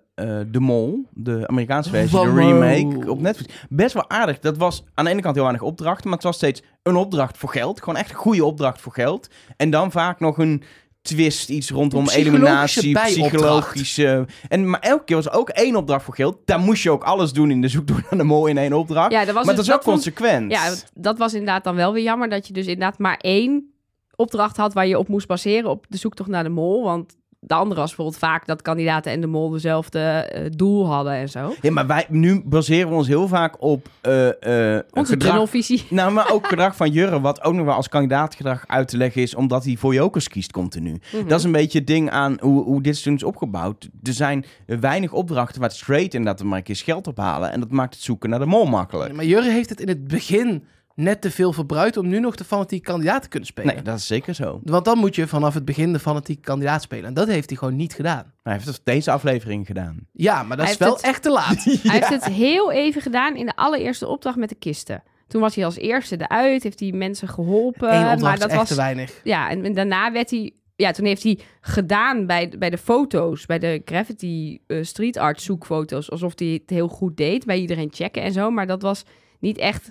De Mol. De Amerikaanse versie, de remake op Netflix. Best wel aardig. Dat was aan de ene kant heel weinig opdrachten, maar het was steeds een opdracht voor geld. Gewoon echt een goede opdracht voor geld. En dan vaak nog een twist, iets rondom psychologische eliminatie, psychologische... En, maar elke keer was er ook één opdracht voor geld. Daar moest je ook alles doen in de zoektocht naar de mol in één opdracht. Ja, dat was maar dus- dat is ook consequent. Ja, dat was inderdaad dan wel weer jammer dat je dus inderdaad maar één opdracht had waar je op moest baseren op de zoektocht naar de mol. Want de andere was bijvoorbeeld vaak dat kandidaten en de mol dezelfde eh, doel hadden en zo. Ja, maar wij, nu baseren we ons heel vaak op eh, eh, Onze gedrag tunnelvisie. Nou, maar ook gedrag van Jurre, wat ook nog wel als kandidaatgedrag uit te leggen is, omdat hij voor jokers kiest continu. Mhm. Dat is een beetje het ding aan hoe, hoe dit seizoen is opgebouwd. Er zijn weinig opdrachten waar het straight inderdaad maar een keer geld ophalen. En dat maakt het zoeken naar de mol makkelijk. Maar Jurre heeft het in het begin net te veel verbruikt om nu nog de fanatieke kandidaat te kunnen spelen. Nee, dat is zeker zo. Want dan moet je vanaf het begin de fanatieke kandidaat spelen. En dat heeft hij gewoon niet gedaan. Hij heeft het deze aflevering gedaan. Ja, maar dat Hij is wel het- echt te laat. Hij heeft het heel even gedaan in de allereerste opdracht met de kisten. Toen was hij als eerste eruit, heeft hij mensen geholpen. Maar is dat echt was te weinig. Ja, en, en daarna werd hij... Ja, toen heeft hij gedaan bij, bij de foto's, bij de graffiti eh, street art zoekfoto's, alsof hij het heel goed deed, bij iedereen checken en zo. Maar dat was niet echt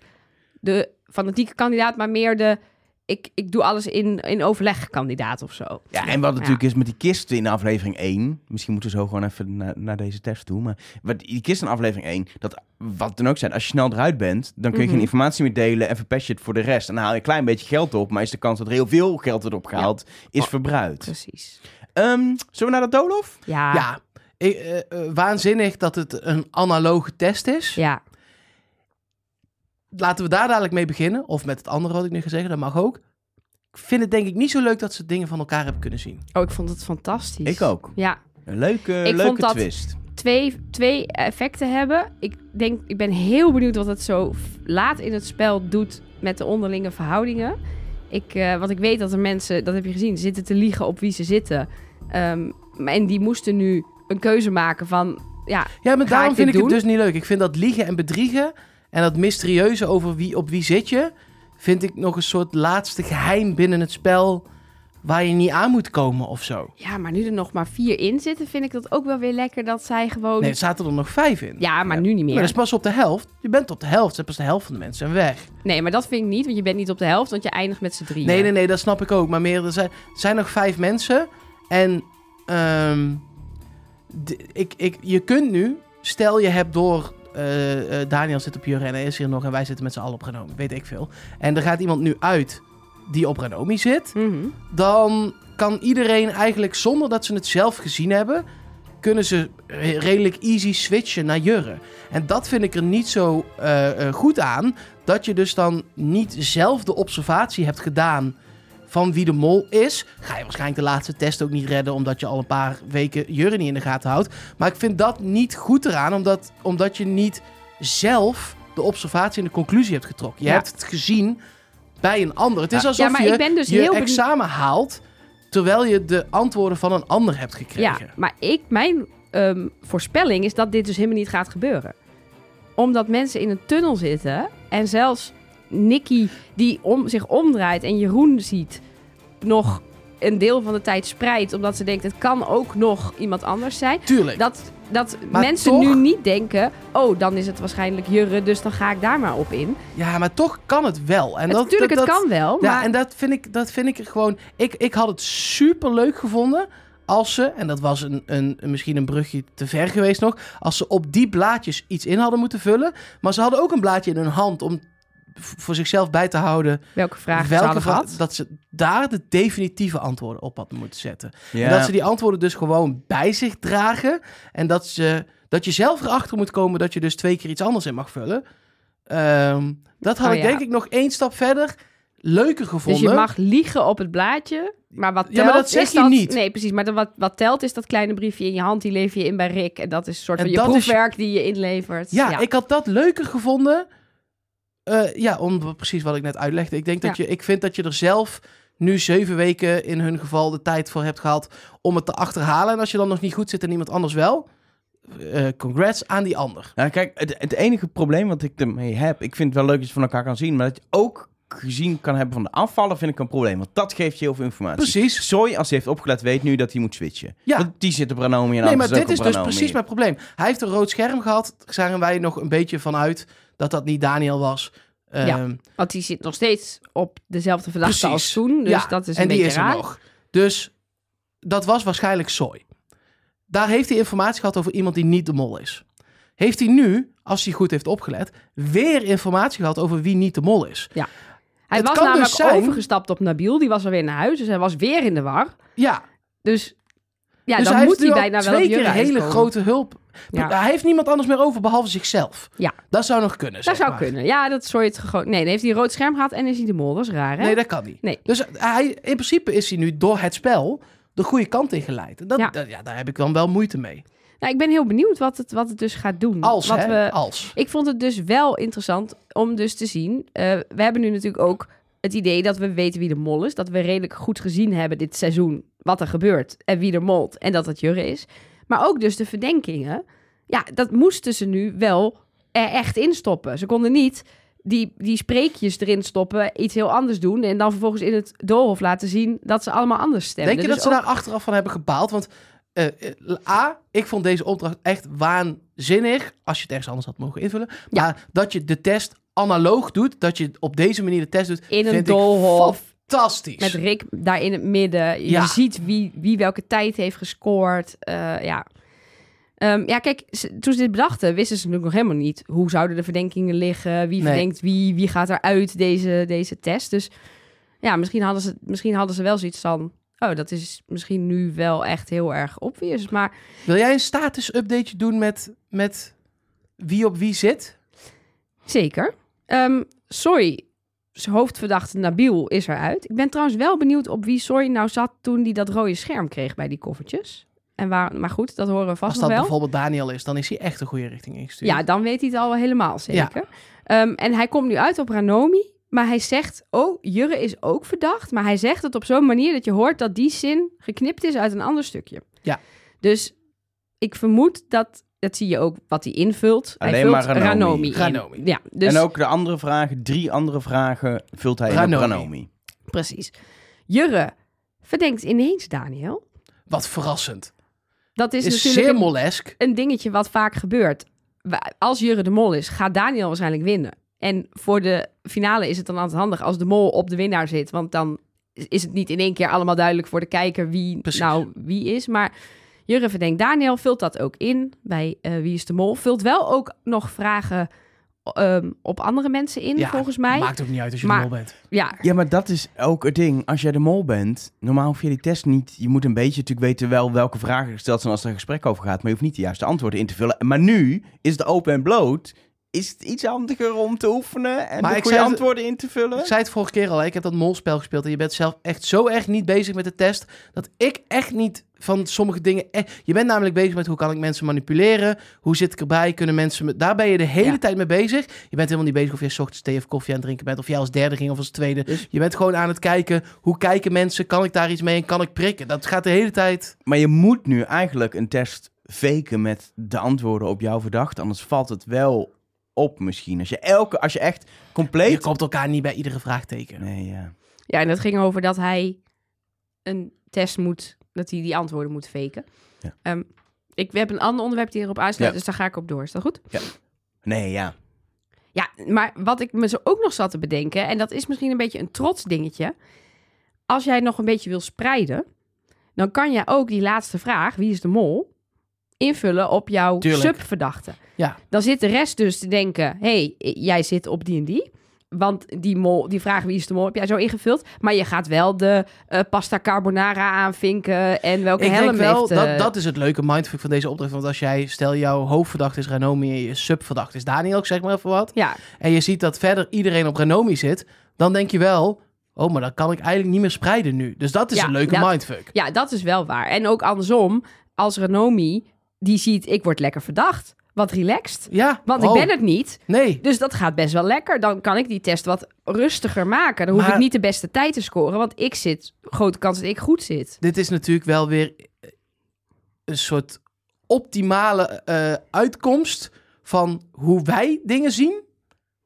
de fanatieke kandidaat, maar meer de ik, ik doe alles in, in overleg kandidaat of zo. Ja, en wat natuurlijk is met die kisten in aflevering 1. Misschien moeten we zo gewoon even naar, naar deze test toe. Maar wat, die kisten in aflevering 1. Dat, wat dan ook zijn, als je snel eruit bent. dan kun je Mhm. geen informatie meer delen. en verpest je het voor de rest. En dan haal je een klein beetje geld op. maar is de kans dat er heel veel geld wordt opgehaald. is Oh. verbruikt. Precies. Ehm, zullen we naar de doolhof? Ja. Ja. Ja, ik, eh, eh, waanzinnig dat het een analoge test is. Laten we daar dadelijk mee beginnen. Of met het andere wat ik nu ga zeggen, dat mag ook. Ik vind het denk ik niet zo leuk dat ze dingen van elkaar hebben kunnen zien. Oh, ik vond het fantastisch. Ik ook. Ja, Een leuke, Ik leuke vond dat- twist. twee, twee effecten hebben. Ik denk, ik ben heel benieuwd wat het zo laat in het spel doet met de onderlinge verhoudingen. Ik, eh, want ik weet dat er mensen, dat heb je gezien, zitten te liegen op wie ze zitten. Ehm, en die moesten nu een keuze maken van, ja, Ja, maar daarom vind ik het dus niet leuk. Ik vind dat liegen en bedriegen en dat mysterieuze over wie op wie zit je, vind ik nog een soort laatste geheim binnen het spel waar je niet aan moet komen of zo. ja, maar nu er nog maar vier in zitten, vind ik dat ook wel weer lekker dat zij gewoon... Nee, er zaten er nog vijf in. ja, maar nu niet meer. Maar dat is pas op de helft. Je bent op de helft. Dan pas de helft van de mensen zijn weg. Nee, maar dat vind ik niet, want je bent niet op de helft, want je eindigt met z'n drieën. Nee, nee, nee, dat snap ik ook. Maar meer, er zijn, er zijn nog vijf mensen. En ehm, ik, ik, je kunt nu, stel je hebt door... eh, eh, Daniel zit op Jurre en hij is hier nog en wij zitten met z'n allen op Renomi. Weet ik veel. En er gaat iemand nu uit die op Renomi zit. Mhm. Dan kan iedereen eigenlijk zonder dat ze het zelf gezien hebben... kunnen ze re- redelijk easy switchen naar Jurre. En dat vind ik er niet zo eh, goed aan. Dat je dus dan niet zelf de observatie hebt gedaan van wie de mol is. Ga je waarschijnlijk de laatste test ook niet redden... omdat je al een paar weken Jurre niet in de gaten houdt. Maar ik vind dat niet goed eraan... omdat, omdat je niet zelf de observatie en de conclusie hebt getrokken. Je Ja. hebt het gezien bij een ander. Het is alsof Ja, maar je ik ben dus je heel examen haalt... terwijl je de antwoorden van een ander hebt gekregen. Ja, maar ik, mijn ehm, voorspelling is dat dit dus helemaal niet gaat gebeuren. Omdat mensen in een tunnel zitten en zelfs Nicky die om, zich omdraait en Jeroen ziet nog een deel van de tijd spreidt omdat ze denkt het kan ook nog iemand anders zijn. Tuurlijk. Dat, dat Maar mensen toch- nu niet denken, oh dan is het waarschijnlijk Jurre, dus dan ga ik daar maar op in. Ja, maar toch kan het wel. En dat, Natuurlijk, dat, het kan wel, Ja, maar en dat vind ik, dat vind ik er gewoon... Ik, ik had het super leuk gevonden als ze, en dat was een, een, misschien een brugje te ver geweest nog, als ze op die blaadjes iets in hadden moeten vullen. Maar ze hadden ook een blaadje in hun hand om voor zichzelf bij te houden Welke vragen ze welke hadden gehad. dat ze daar de definitieve antwoorden op hadden moeten zetten. Ja. En dat ze die antwoorden dus gewoon bij zich dragen. En dat, ze, dat je zelf erachter moet komen dat je dus twee keer iets anders in mag vullen. Ehm, dat had Oh, ik ja. denk ik nog één stap verder leuker gevonden. Dus je mag liegen op het blaadje, maar wat telt Ja, maar dat zeg is je dat... niet. Nee, precies. Maar dat, wat, wat telt is dat kleine briefje in je hand, die lever je in bij Rick. En dat is een soort En van je is- proefwerk die je inlevert. Ja, ik had dat leuker gevonden. Eh, ja, om precies wat ik net uitlegde. Ik denk dat je, ik vind dat je er zelf nu zeven weken in hun geval de tijd voor hebt gehad om het te achterhalen. En als je dan nog niet goed zit en iemand anders wel, eh, congrats aan die ander. Nou, kijk, het, het enige probleem wat ik ermee heb, ik vind het wel leuk dat je van elkaar kan zien, maar dat je ook gezien kan hebben van de afvallen, vind ik een probleem. Want dat geeft je heel veel informatie. Precies. Soy, als hij heeft opgelet, weet nu dat hij moet switchen. Ja. Want die zit op Ranomi en Nee, maar dit is dus precies mijn probleem. Hij heeft een rood scherm gehad. Daar zagen wij nog een beetje vanuit dat dat niet Daniel was. Ja. Ehm, Want die zit nog steeds op dezelfde verdachte Precies. als toen. Dus ja, dat is een en die beetje is er raar. nog. Dus dat was waarschijnlijk Soy. Daar heeft hij informatie gehad over iemand die niet de mol is. Heeft hij nu, als hij goed heeft opgelet, weer informatie gehad over wie niet de mol is. Hij Het was dus namelijk zijn- overgestapt op Nabil. Die was alweer naar huis, dus hij was weer in de war. Ja, Dus ja, dus dan hij moet hij bijna wel twee keer hele grote hulp. Ja. Hij heeft niemand anders meer over behalve zichzelf. Ja. Dat zou nog kunnen. Dat zou maar. kunnen. Ja, dat soort het gewoon. Nee, dan heeft hij een rood scherm gehad en is hij de mol. Dat is raar, hè? Nee, dat kan niet. Nee. Dus hij, in principe is hij nu door het spel de goede kant in geleid. En Dat, Ja. dat- ja, daar heb ik dan wel moeite mee. Nou, ik ben heel benieuwd wat het, wat het dus gaat doen. Als, wat hè? we, Als. Ik vond het dus wel interessant om dus te zien. eh, we hebben nu natuurlijk ook het idee dat we weten wie de mol is. Dat we redelijk goed gezien hebben dit seizoen wat er gebeurt en wie er molt en dat het Jurre is. Maar ook dus de verdenkingen. Ja, dat moesten ze nu wel er echt in stoppen. Ze konden niet die, die spreekjes erin stoppen, iets heel anders doen en dan vervolgens in het doolhof laten zien dat ze allemaal anders stemmen. Denk je dat Dus ze ook- daar achteraf van hebben gebaald? Want eh, eh, A, ik vond deze opdracht echt waanzinnig. Als je het ergens anders had mogen invullen. Ja. Maar dat je de test analoog doet. Dat je op deze manier de test doet. in een vind doolhof ik fantastisch. met Rick daar in het midden. Je Ja. ziet wie, wie welke tijd heeft gescoord. Eh, ja. Ehm, ja, kijk, toen ze dit bedachten, wisten ze natuurlijk nog helemaal niet hoe zouden de verdenkingen liggen. Wie Nee. verdenkt wie, wie gaat eruit deze, deze test. Dus ja, misschien hadden, ze, misschien hadden ze wel zoiets van. Oh, dat is misschien nu wel echt heel erg obvious. Maar Wil jij een status updateje doen met, met wie op wie zit? zeker. Soy, zijn hoofdverdachte Nabil, is eruit. Ik ben trouwens wel benieuwd op wie Soy nou zat toen hij dat rode scherm kreeg bij die koffertjes. En waar, maar goed, dat horen we vast Als nog dat wel. bijvoorbeeld Daniel is, dan is hij echt de goede richting ingestuurd. Ja, dan weet hij het al helemaal zeker. Ehm, en hij komt nu uit op Ranomi. Maar hij zegt, oh, Jurre is ook verdacht. Maar hij zegt het op zo'n manier dat je hoort dat die zin geknipt is uit een ander stukje. Ja. Dus ik vermoed dat, dat zie je ook wat hij invult. hij Alleen vult maar Ranomi. in. Ranomi. Ja, dus En ook de andere vragen, drie andere vragen, vult hij in Ranomi. op Ranomi. precies. Jurre verdenkt ineens Daniel. Wat verrassend. Dat is, Is, natuurlijk zeer een- molesk. een dingetje wat vaak gebeurt. Als Jurre de Mol is, gaat Daniel waarschijnlijk winnen. En voor de finale is het dan altijd handig als de Mol op de winnaar zit. Want dan is het niet in één keer allemaal duidelijk voor de kijker wie Precies. nou wie is. Maar Jurre verdenkt Daniel, vult dat ook in bij eh, Wie is de Mol. Vult wel ook nog vragen ehm, op andere mensen in, Ja, volgens mij. Maakt ook niet uit als je Maar- de mol bent. Ja, Ja, maar dat is ook het ding. Als jij de mol bent, normaal hoef je die test niet... Je moet een beetje natuurlijk weten wel welke vragen gesteld zijn als er een gesprek over gaat. Maar je hoeft niet de juiste antwoorden in te vullen. Maar nu is het open en bloot. Is het iets handiger om te oefenen en Maar de goede het- antwoorden in te vullen? Ik zei het vorige keer al, hè, ik heb dat molspel gespeeld en je bent zelf echt zo erg niet bezig met de test, dat ik echt niet van sommige dingen... e- je bent namelijk bezig met hoe kan ik mensen manipuleren, hoe zit ik erbij, kunnen mensen... Me, daar ben je de hele Ja. tijd mee bezig. Je bent helemaal niet bezig of je ochtends thee of koffie aan het drinken bent, of jij als derde ging of als tweede. Dus- Je bent gewoon aan het kijken, hoe kijken mensen, kan ik daar iets mee en kan ik prikken? Dat gaat de hele tijd... Maar je moet nu eigenlijk een test faken met de antwoorden op jouw verdachte. Anders valt het wel op misschien. Als je, elke, als je echt Je compleet... komt elkaar niet bij iedere vraag tekenen. Nee, ja. ja, en dat ging over dat hij een test moet, dat hij die antwoorden moet faken. Ja. Ehm, ik, we hebben een ander onderwerp die erop aansluit, Ja. dus daar ga ik op door. Is dat goed? Nee, ja. Ja, maar wat ik me zo ook nog zat te bedenken, en dat is misschien een beetje een trots dingetje. Als jij nog een beetje wil spreiden, dan kan je ook die laatste vraag, wie is de mol, invullen op jouw Tuurlijk. subverdachte. Ja. Dan zit de rest dus te denken, hey, jij zit op die en die. Want die, mol, die vraag wie is de mol heb jij zo ingevuld. Maar je gaat wel de eh, pasta carbonara aanvinken en welke Ik helm denk wel, heeft... eh, dat, dat is het leuke mindfuck van deze opdracht. Want als jij, stel jouw hoofdverdachte is Renomi en je subverdachte is Daniel, ik zeg maar even wat. Ja, En je ziet dat verder iedereen op Renomi zit. Dan denk je wel, oh, maar dat kan ik eigenlijk niet meer spreiden nu. Dus dat is Ja, een leuke dat- mindfuck. ja, dat is wel waar. En ook andersom, als Renomi die ziet, ik word lekker verdacht. Wat relaxed. Ja, Want oh, ik ben het niet. Nee, Dus dat gaat best wel lekker. Dan kan ik die test wat rustiger maken. Dan hoef Maar- ik niet de beste tijd te scoren. Want ik zit, grote kans dat ik goed zit. dit is natuurlijk wel weer een soort optimale eh, uitkomst van hoe wij dingen zien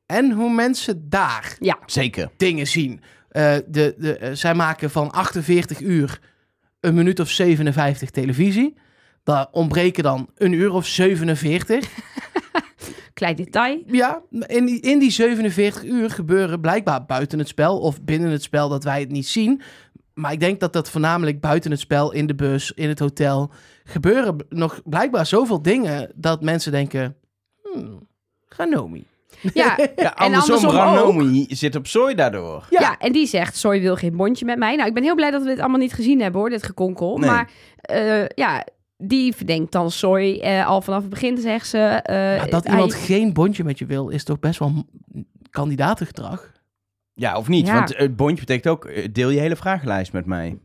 en hoe mensen daar Zeker. dingen zien. Eh, de, de, eh, zij maken van 48 uur een minuut of 57 televisie. Daar ontbreken dan een uur of 47. Klein detail. Ja, in die, in die 47 uur gebeuren blijkbaar buiten het spel of binnen het spel dat wij het niet zien. Maar ik denk dat dat voornamelijk buiten het spel, in de bus, in het hotel, gebeuren nog blijkbaar zoveel dingen dat mensen denken, hmm, Ranomi. Ja, Ja, en andersom, andersom ook. Ranomi zit op zooi daardoor. Ja. Ja. en die zegt, Soy wil geen bondje met mij. Nou, ik ben heel blij dat we dit allemaal niet gezien hebben hoor, dit gekonkel. Nee. Maar eh, ja, die verdenkt dan Soy eh, al vanaf het begin, zegt ze. eh, Ja, dat hij- iemand geen bondje met je wil, is toch best wel kandidatengedrag? Ja, of niet? Ja. Want het bondje betekent ook, eh, deel je hele vragenlijst met mij.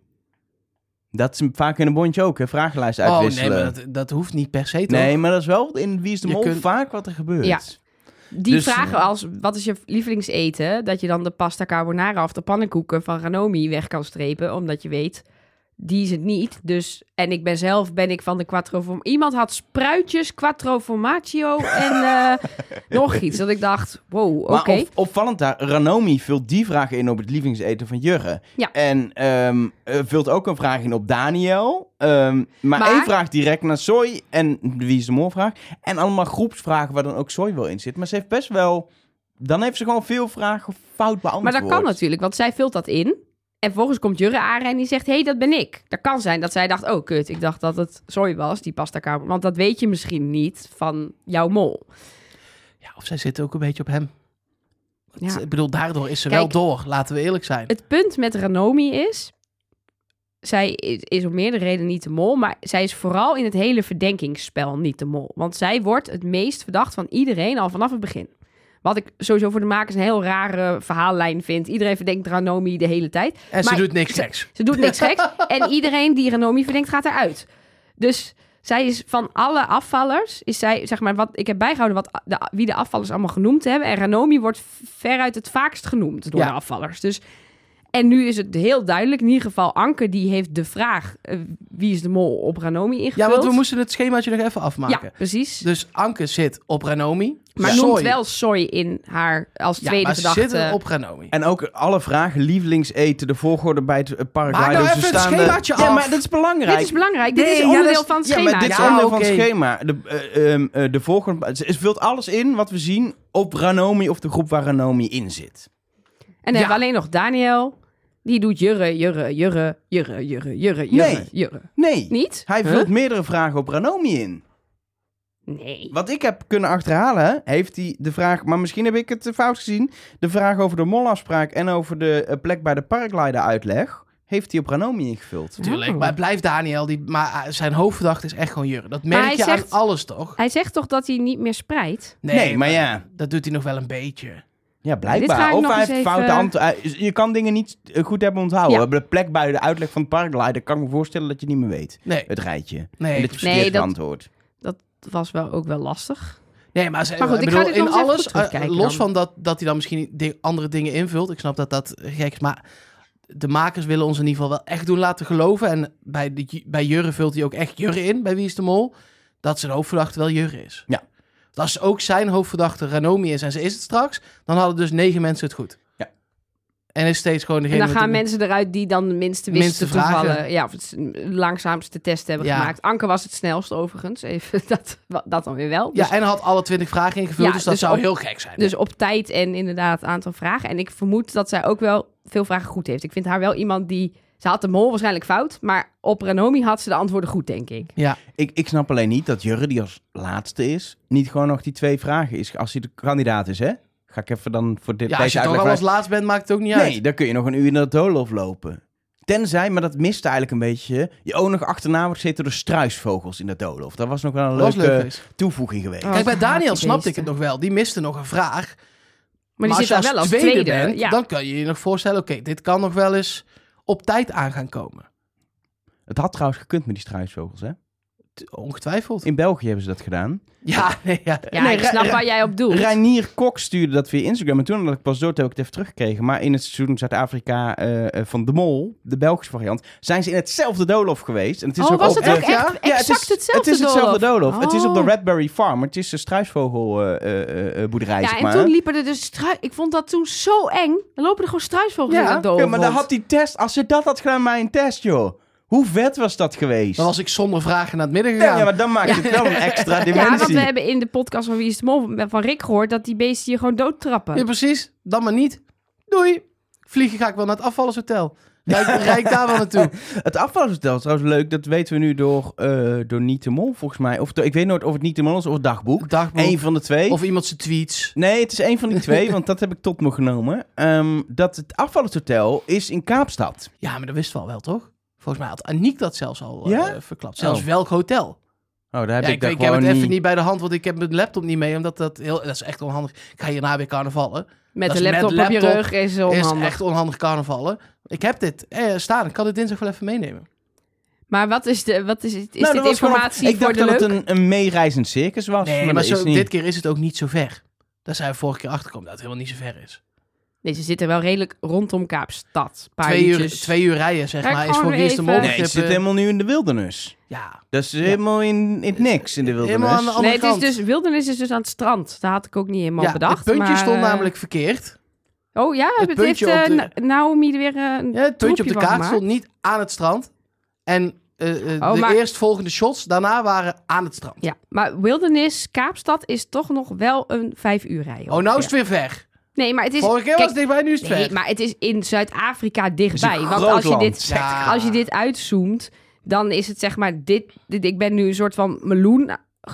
Dat is vaak in een bondje ook, hè? Vragenlijst Oh nee, uitwisselen. maar dat, dat hoeft niet per se toch? Nee, maar dat is wel in Wie is de Je Mol kunt- vaak wat er gebeurt. Ja. Die Dus, vragen als, wat is je lievelingseten? Dat je dan de pasta carbonara of de pannenkoeken van Ranomi weg kan strepen. Omdat je weet, die is het niet. Dus, en ik ben zelf, ben ik van de quattro. Iemand had spruitjes, quattro formaggio en eh, nog iets. Dat ik dacht, wow, oké. Maar op- opvallend daar, Ranomi vult die vraag in op het lievelingseten van Jurre. Ja. En ehm, eh, vult ook een vraag in op Daniel. Ehm, maar, Maar- één vraag direct naar Soy en wie is de molvraag. En allemaal groepsvragen waar dan ook Soy wel in zit. Maar ze heeft best wel... Dan heeft ze gewoon veel vragen fout beantwoord. Maar dat kan natuurlijk, want zij vult dat in. En vervolgens komt Jurre aan en die zegt, hé, hey, dat ben ik. Dat kan zijn dat zij dacht, oh kut, ik dacht dat het Soy was, die pasta carbonara. Want dat weet je misschien niet van jouw mol. Ja, of zij zit ook een beetje op hem. Want, Ja. Ik bedoel, daardoor is ze Kijk, wel door, laten we eerlijk zijn. Het punt met Ranomi is... Zij is, is om meerdere redenen niet de mol, maar zij is vooral in het hele verdenkingsspel niet de mol. Want zij wordt het meest verdacht van iedereen al vanaf het begin. Wat ik sowieso voor de makers een heel rare verhaallijn vind. Iedereen verdenkt Ranomi de hele tijd. en ze maar- doet niks geks. Ze doet niks geks. En iedereen die Ranomi verdenkt gaat eruit. Dus zij is van alle afvallers, is zij, zeg maar, wat ik heb bijgehouden wat de, wie de afvallers allemaal genoemd hebben. En Ranomi wordt veruit het vaakst genoemd door Ja. de afvallers. Dus, en nu is het heel duidelijk, in ieder geval Anke, die heeft de vraag eh, wie is de mol op Ranomi ingevuld. Ja, want we moesten het schemaatje nog even afmaken. Ja, precies. Dus Anke zit op Ranomi. maar Soy- noemt wel Soy in haar als Ja, tweede maar ze verdachte. zitten op Ranomi. En ook alle vragen, lievelingseten, de volgorde bij het eh, Maak paragliden. nou ze even het staan schemaatje Ja, af. maar dat is belangrijk. Dit is belangrijk. Dit is ja, onderdeel is- van het Ja, schema. maar dit is Ja, onderdeel van het schema. De, eh, ehm, eh, de volgende, ze vult alles in wat we zien op Ranomi of de groep waar Ranomi in zit. En dan hebben we alleen nog Daniel. Die doet jurre, jurre, jurre, jurre, jurre, jurre, jurre, Nee. jurre. Nee, Niet? hij Huh? vult meerdere vragen op Ranomi in. Nee. Wat ik heb kunnen achterhalen, heeft hij de vraag, maar misschien heb ik het fout gezien, de vraag over de molafspraak en over de eh, plek bij de paraglider uitleg, heeft hij op Ranomi ingevuld. Tuurlijk, Oh. maar blijft Daniel. Die, maar eh, zijn hoofdverdachte is echt gewoon Jurre. Dat merk je zegt- aan alles, toch? Hij zegt toch dat hij niet meer spreidt? Nee, maar ja. Dat doet hij nog wel een beetje. Ja, blijkbaar. Of hij heeft even- foute antwoorden. Je kan dingen niet eh, goed hebben onthouden. Ja. De plek bij de uitleg van het paraglider kan ik me voorstellen dat je niet meer weet. Nee, Het rijtje. nee, en dat je Nee, dat- antwoord. Dat was wel ook wel lastig. nee maar, ze, Maar goed, ik bedoel, in alles, eh, los dan. van dat, dat hij dan misschien andere dingen invult. Ik snap dat dat gek is, maar de makers willen ons in ieder geval wel echt doen laten geloven. En bij, de, bij Jurre vult hij ook echt Jurre in, bij Wie is de Mol. Dat zijn hoofdverdachte wel Jurre is. Ja. Als ook zijn hoofdverdachte Ranomi is en ze is het straks, dan hadden dus negen mensen het goed. Ja. En is steeds gewoon En degene dan met gaan de- mensen eruit die dan de minste wisten Minste te vragen. vallen. Ja, of het langzaamste test hebben Ja. gemaakt. Anke was het snelst overigens. Even dat, dat dan weer wel. Dus, Ja, en had alle twintig vragen ingevuld, Ja, dus dat dus zou op- heel gek zijn. dus op tijd en inderdaad aantal vragen. En ik vermoed dat zij ook wel veel vragen goed heeft. Ik vind haar wel iemand die Ze had de mol waarschijnlijk fout, maar op Ranomi had ze de antwoorden goed, denk ik. Ja, Ik, ik snap alleen niet dat Jurre, die als laatste is, niet gewoon nog die twee vragen is. Als hij de kandidaat is, hè? Ga ik even dan voor dit, ja als je toch al als laatst bent, maakt het ook niet Nee, uit. dan kun je nog een uur in de doolhof lopen. Tenzij, maar dat miste eigenlijk een beetje, je ook nog achterna wordt gezeten door struisvogels in de doolhof. Dat was nog wel een Dat was leuke leuk toevoeging geweest. Oh, Kijk, bij haat Daniel snapte ik het nog wel. Die miste nog een vraag. Maar, die als zit je dan wel als tweede. bent, ja. dan kan je je nog voorstellen... oké, dit kan nog wel eens op tijd aan gaan komen. Het had trouwens gekund met die struisvogels, hè? Ongetwijfeld. In België hebben ze dat gedaan. Ja, nee, ja. ja, Nee, ik Ra- snap waar jij op doelt. Reinier Kok stuurde dat via Instagram. En toen had ik pas door, toen heb ik het even teruggekregen. Maar in het seizoen Zuid-Afrika eh, eh, van De Mol, de Belgische variant, zijn ze in hetzelfde doolhof geweest. En het is oh, ook was op het de- ook echt Ja, Ja, exact het is, hetzelfde Het is hetzelfde doolhof. Oh. Het is op de Redberry Farm. maar Het is een struisvogelboerderij, Ja, zeg en maar. toen liepen er dus strui... Ik vond dat toen zo eng. Dan lopen er gewoon struisvogels Ja, in het doolhof Ja, maar dan had die test... Als ze dat had gedaan bij een test, joh. Hoe vet was dat geweest? Dan was ik zonder vragen naar het midden gegaan. ja, ja, maar dan maakt het wel een extra Ja, dimensie. want we hebben in de podcast van Wie is de Mol van Rick gehoord... dat die beesten je gewoon doodtrappen. Ja, precies. Dan maar niet. Doei. Vliegen ga ik wel naar het afvallershotel. Rijk, rijk daar wel naartoe. Het afvalhotel is trouwens leuk. Dat weten we nu door, eh door Niet de Mol, volgens mij. Of door- ik weet nooit of het Niet de Mol is of het dagboek. Dagboek. Eén van de twee. Of iemand zijn tweets. Nee, het is één van die twee, want dat heb ik tot me genomen. Ehm, dat het afvalhotel is in Kaapstad. Ja, maar dat wisten we al wel, toch? Volgens mij had Aniek dat zelfs al eh, Ja? verklapt. Zelfs Oh. welk hotel. Oh, daar heb Ja, ik, ik, daar ik heb het even niet bij de hand, want ik heb mijn laptop niet mee. Omdat dat heel... Dat is echt onhandig. Ik ga hierna weer carnavallen. met dat de is laptop, met op je rug is is onhandig. echt onhandig carnavallen. Ik heb dit eh, staan. Ik kan dit dinsdag wel even meenemen. Maar wat is, de, wat is, is Nou, dit was gewoon- informatie Ik voor dacht de dat het een, een meereizend circus was. Nee, maar, zo, is niet. dit keer is het ook niet zo ver. Daar zijn we vorige keer achter gekomen dat het helemaal niet zo ver is. Nee, ze zitten wel redelijk rondom Kaapstad. Twee uur, twee uur rijden, zeg maar, is voor Wie is de Nee, het zit helemaal nu in de wildernis. Ja, Dat is helemaal in, in het niks in de wildernis. helemaal aan de andere Nee, het is kant. dus, wildernis is dus aan het strand. Dat had ik ook niet helemaal ja, bedacht. het puntje maar, stond eh, namelijk verkeerd. Oh ja, het het, heeft puntje eh, op de- Na- Naomi er weer eh, een Ja, het puntje op de kaart gemaakt. stond niet aan het strand. En Oh, de maar- eerstvolgende shots daarna waren aan het strand. Ja, maar Wilderness, Kaapstad is toch nog wel een vijf uur rijden. Oh, nou is het weer ver. Nee, maar het is... Vorige keer kijk, was het dichtbij, nu is het Nee, ver. maar het is in Zuid-Afrika dichtbij. Want als je, land. dit, Ja. als je dit uitzoomt, dan is het zeg maar dit, dit... Ik ben nu een soort van meloen,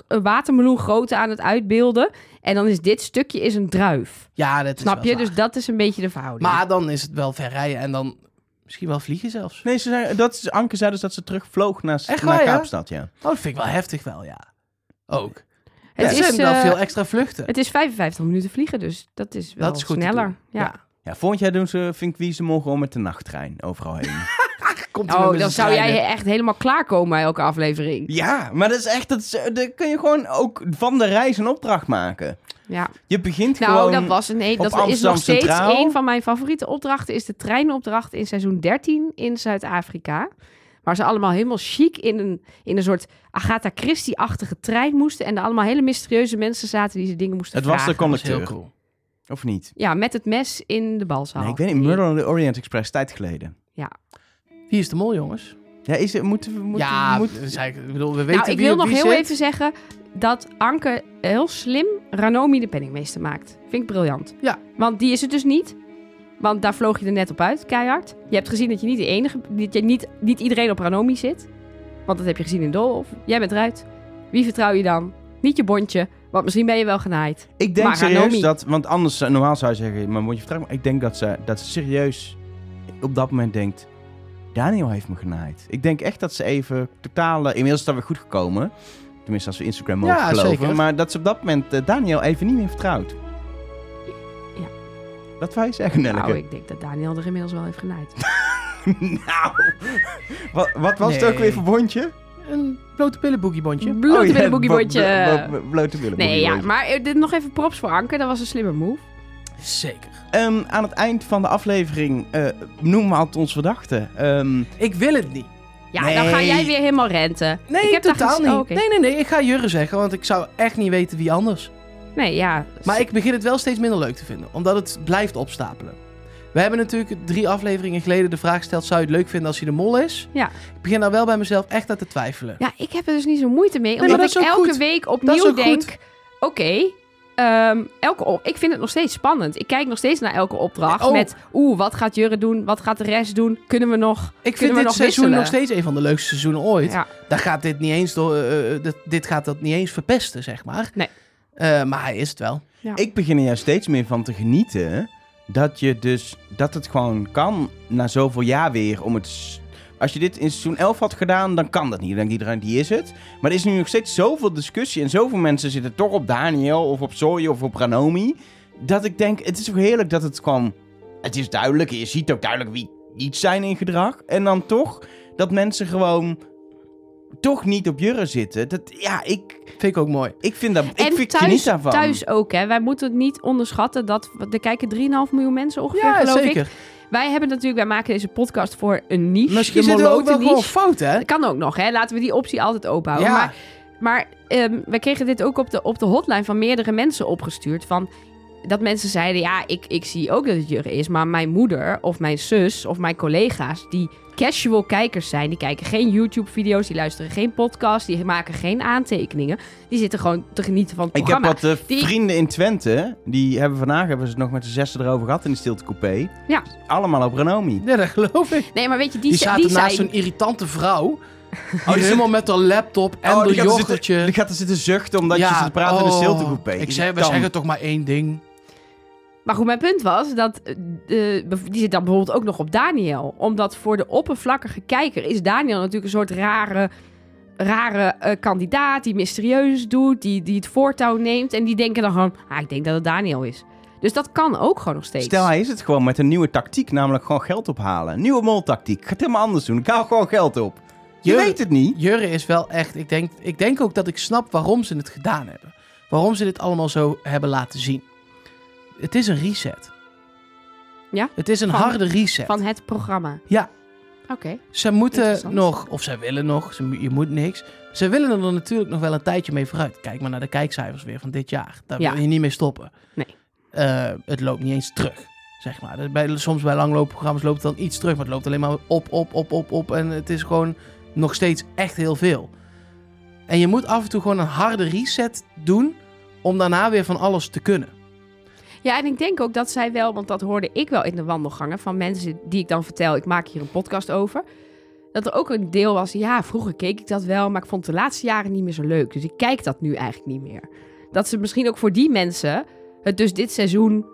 een watermeloen grootte aan het uitbeelden. En dan is dit stukje is een druif. Ja, dat is Snap wel je? waar. Dus dat is een beetje de verhouding. Maar dan is het wel ver rijden en dan misschien wel vliegen zelfs. Nee, ze zei, dat is, Anke zei dus dat ze terugvloog naar, Echt naar ja? Kaapstad, ja. Oh, dat vind ik wel heftig wel, ja. Ook. Het, is, zijn wel eh, veel extra vluchten. het is 55 minuten vliegen, dus dat is wel Dat is goed te sneller. doen. Ja. Ja, volgend jaar doen ze, vind ik, wie ze mogen gewoon met de nachttrein overal heen. Komt Oh, dan zou jij echt helemaal klaarkomen bij elke aflevering. ja, maar dat is echt, dat, is, dat kun je gewoon ook van de reis een opdracht maken. Ja. Je begint Nou, gewoon... dat was nee, dat is nog steeds Centraal. een van mijn favoriete opdrachten. Is de treinopdracht in seizoen 13 in Zuid-Afrika. Waar ze allemaal helemaal chic in een, in een soort Agatha Christie-achtige trein moesten. En er allemaal hele mysterieuze mensen zaten die ze dingen moesten Het was de vragen. Dat was heel conducteur, cool. of niet? Ja, met het mes in de balzaal. Nee, ik weet niet, Murder on the Orient Express, tijd geleden. Wie is de mol, jongens? Ja, is het, moeten we... Moeten, ja, moeten- ik bedoel, we weten Nou, ik wie wil nog wie heel zit. even zeggen dat Anke heel slim Ranomi de penningmeester maakt. Vind ik briljant. Ja. Want die is het dus niet. Want daar vloog je er net op uit, keihard. Je hebt gezien dat je niet de enige, dat je niet, niet iedereen op Ranomi zit. Want dat heb je gezien in Doolhof. Jij bent eruit. Wie vertrouw je dan? Niet je bondje, want misschien ben je wel genaaid. Ik denk Maar serieus Ranomi- dat... Want anders, eh, normaal zou je zeggen, maar moet je vertrouwen. Maar ik denk dat ze, dat ze serieus op dat moment denkt... Daniel heeft me genaaid. Ik denk echt dat ze even totaal... eh, inmiddels is dat weer goed gekomen. Tenminste, als we Instagram mogen Ja, geloven. zeker. Maar dat ze op dat moment eh, Daniel even niet meer vertrouwt. Wat wou je zeggen, Nelleke? Nou, ik denk dat Daniel er inmiddels wel heeft genaaid. nou, wat, wat was het ook weer voor bondje? Een blote pillen boogiebondje. Blote Oh, ja, blo- blo- Blote billen Nee, ja, maar eh, dit nog even props voor Anke. Dat was een slimme move. Zeker. Ehm, aan het eind van de aflevering eh noemen we altijd ons verdachte. Ehm, Ik wil het niet. Ja, Nee. dan ga jij weer helemaal renten. Nee, ik heb totaal niet. oh. Nee, nee, nee. Ik ga Jurre zeggen, want ik zou echt niet weten wie anders. Nee, ja. Maar ik begin het wel steeds minder leuk te vinden, omdat het blijft opstapelen. We hebben natuurlijk drie afleveringen geleden de vraag gesteld: zou je het leuk vinden als hij de mol is? Ja. Ik begin daar wel bij mezelf echt aan te twijfelen. Ja, ik heb er dus niet zo moeite mee. Omdat dat ik elke goed. week opnieuw denk... Oké, ehm, elke op ik vind het nog steeds spannend. Ik kijk nog steeds naar elke opdracht Oh. met... Oeh, wat gaat Jurre doen? Wat gaat de rest doen? Kunnen we nog... Ik vind dit nog seizoen wisselen? nog steeds een van de leukste seizoenen ooit. Ja. Daar gaat dit niet eens door. eh, eh, dit, dit gaat dat niet eens verpesten, zeg maar. Nee. Eh, maar hij is het wel. Ik begin er juist steeds meer van te genieten. Dat je dus, dat het gewoon kan na zoveel jaar weer om het... Als je dit in seizoen 11 had gedaan, dan kan dat niet. Dan denkt iedereen, die is het. Maar er is nu nog steeds zoveel discussie en zoveel mensen zitten toch op Daniel of op Zoe of op Ranomi. Dat ik denk, het is ook heerlijk dat het gewoon... Het is duidelijk, je ziet ook duidelijk wie niet zijn in gedrag. En dan toch dat mensen gewoon toch niet op Jurre zitten. Dat, ja, ik, Vind ik ook mooi. ik vind dat... Ik en vind, thuis, geniet daarvan. thuis ook, hè. Wij moeten het niet onderschatten dat... Er kijken 3,5 miljoen mensen ongeveer, Ja, geloof ik. zeker. Wij hebben natuurlijk... Wij maken deze podcast voor een niche. Misschien zit er ook wel gewoon fout, hè? Dat kan ook nog, hè. Laten we die optie altijd open houden. Ja. Maar, maar ehm, we kregen dit ook op de, op de hotline van meerdere mensen opgestuurd. Van, dat mensen zeiden, ja, ik, ik zie ook dat het Jurre is. Maar mijn moeder of mijn zus of mijn collega's... die casual kijkers zijn... die kijken geen YouTube-video's, die luisteren geen podcast... die maken geen aantekeningen. Die zitten gewoon te genieten van het Ik heb programma. wat eh, Die- vrienden in Twente. Die hebben vandaag hebben ze het nog met de zessen erover gehad in de stiltecoupé. Ja. Allemaal op Renomi. Ja, dat geloof ik. Nee, maar weet je, die, Die zaten die naast zijn... zo'n irritante vrouw. die Die helemaal met haar laptop en Oh, de die gaat er yoghurtje. zitten- Die gaat er zitten zuchten omdat je zit te praten in de oh. stiltecoupé. Ik zei, we zeggen toch maar één ding. Maar goed, mijn punt was dat eh, de, die zit dan bijvoorbeeld ook nog op Daniel. Omdat voor de oppervlakkige kijker is Daniel natuurlijk een soort rare, rare eh, kandidaat die mysterieus doet, die, die het voortouw neemt. En die denken dan gewoon, ah, ik denk dat het Daniel is. Dus dat kan ook gewoon nog steeds. Stel, hij is het gewoon met een nieuwe tactiek, namelijk gewoon geld ophalen. Nieuwe moltactiek. Ik ga het helemaal anders doen. Ik haal gewoon geld op. Je weet het niet. Jurre is wel echt... Ik denk, ik denk ook dat ik snap waarom ze het gedaan hebben. Waarom ze dit allemaal zo hebben laten zien. Het is een reset. Ja? Het is een Van- harde reset. Van het programma. Ja. Oké. Ze moeten nog, of ze willen nog, ze, je moet niks. Ze willen er natuurlijk nog wel een tijdje mee vooruit. Kijk maar naar de kijkcijfers weer van dit jaar. Daar Ja. wil je niet mee stoppen. Nee. Eh, het loopt niet eens terug, zeg maar. Bij, soms bij langloopprogramma's loopt het dan iets terug, maar het loopt alleen maar op, op, op, op, op. En het is gewoon nog steeds echt heel veel. En je moet af en toe gewoon een harde reset doen om daarna weer van alles te kunnen. Ja, en ik denk ook dat zij wel, want dat hoorde ik wel in de wandelgangen van mensen die ik dan vertel, ik maak hier een podcast over. Dat er ook een deel was, ja, vroeger keek ik dat wel, maar ik vond de laatste jaren niet meer zo leuk. Dus ik kijk dat nu eigenlijk niet meer. Dat ze misschien ook voor die mensen het dus dit seizoen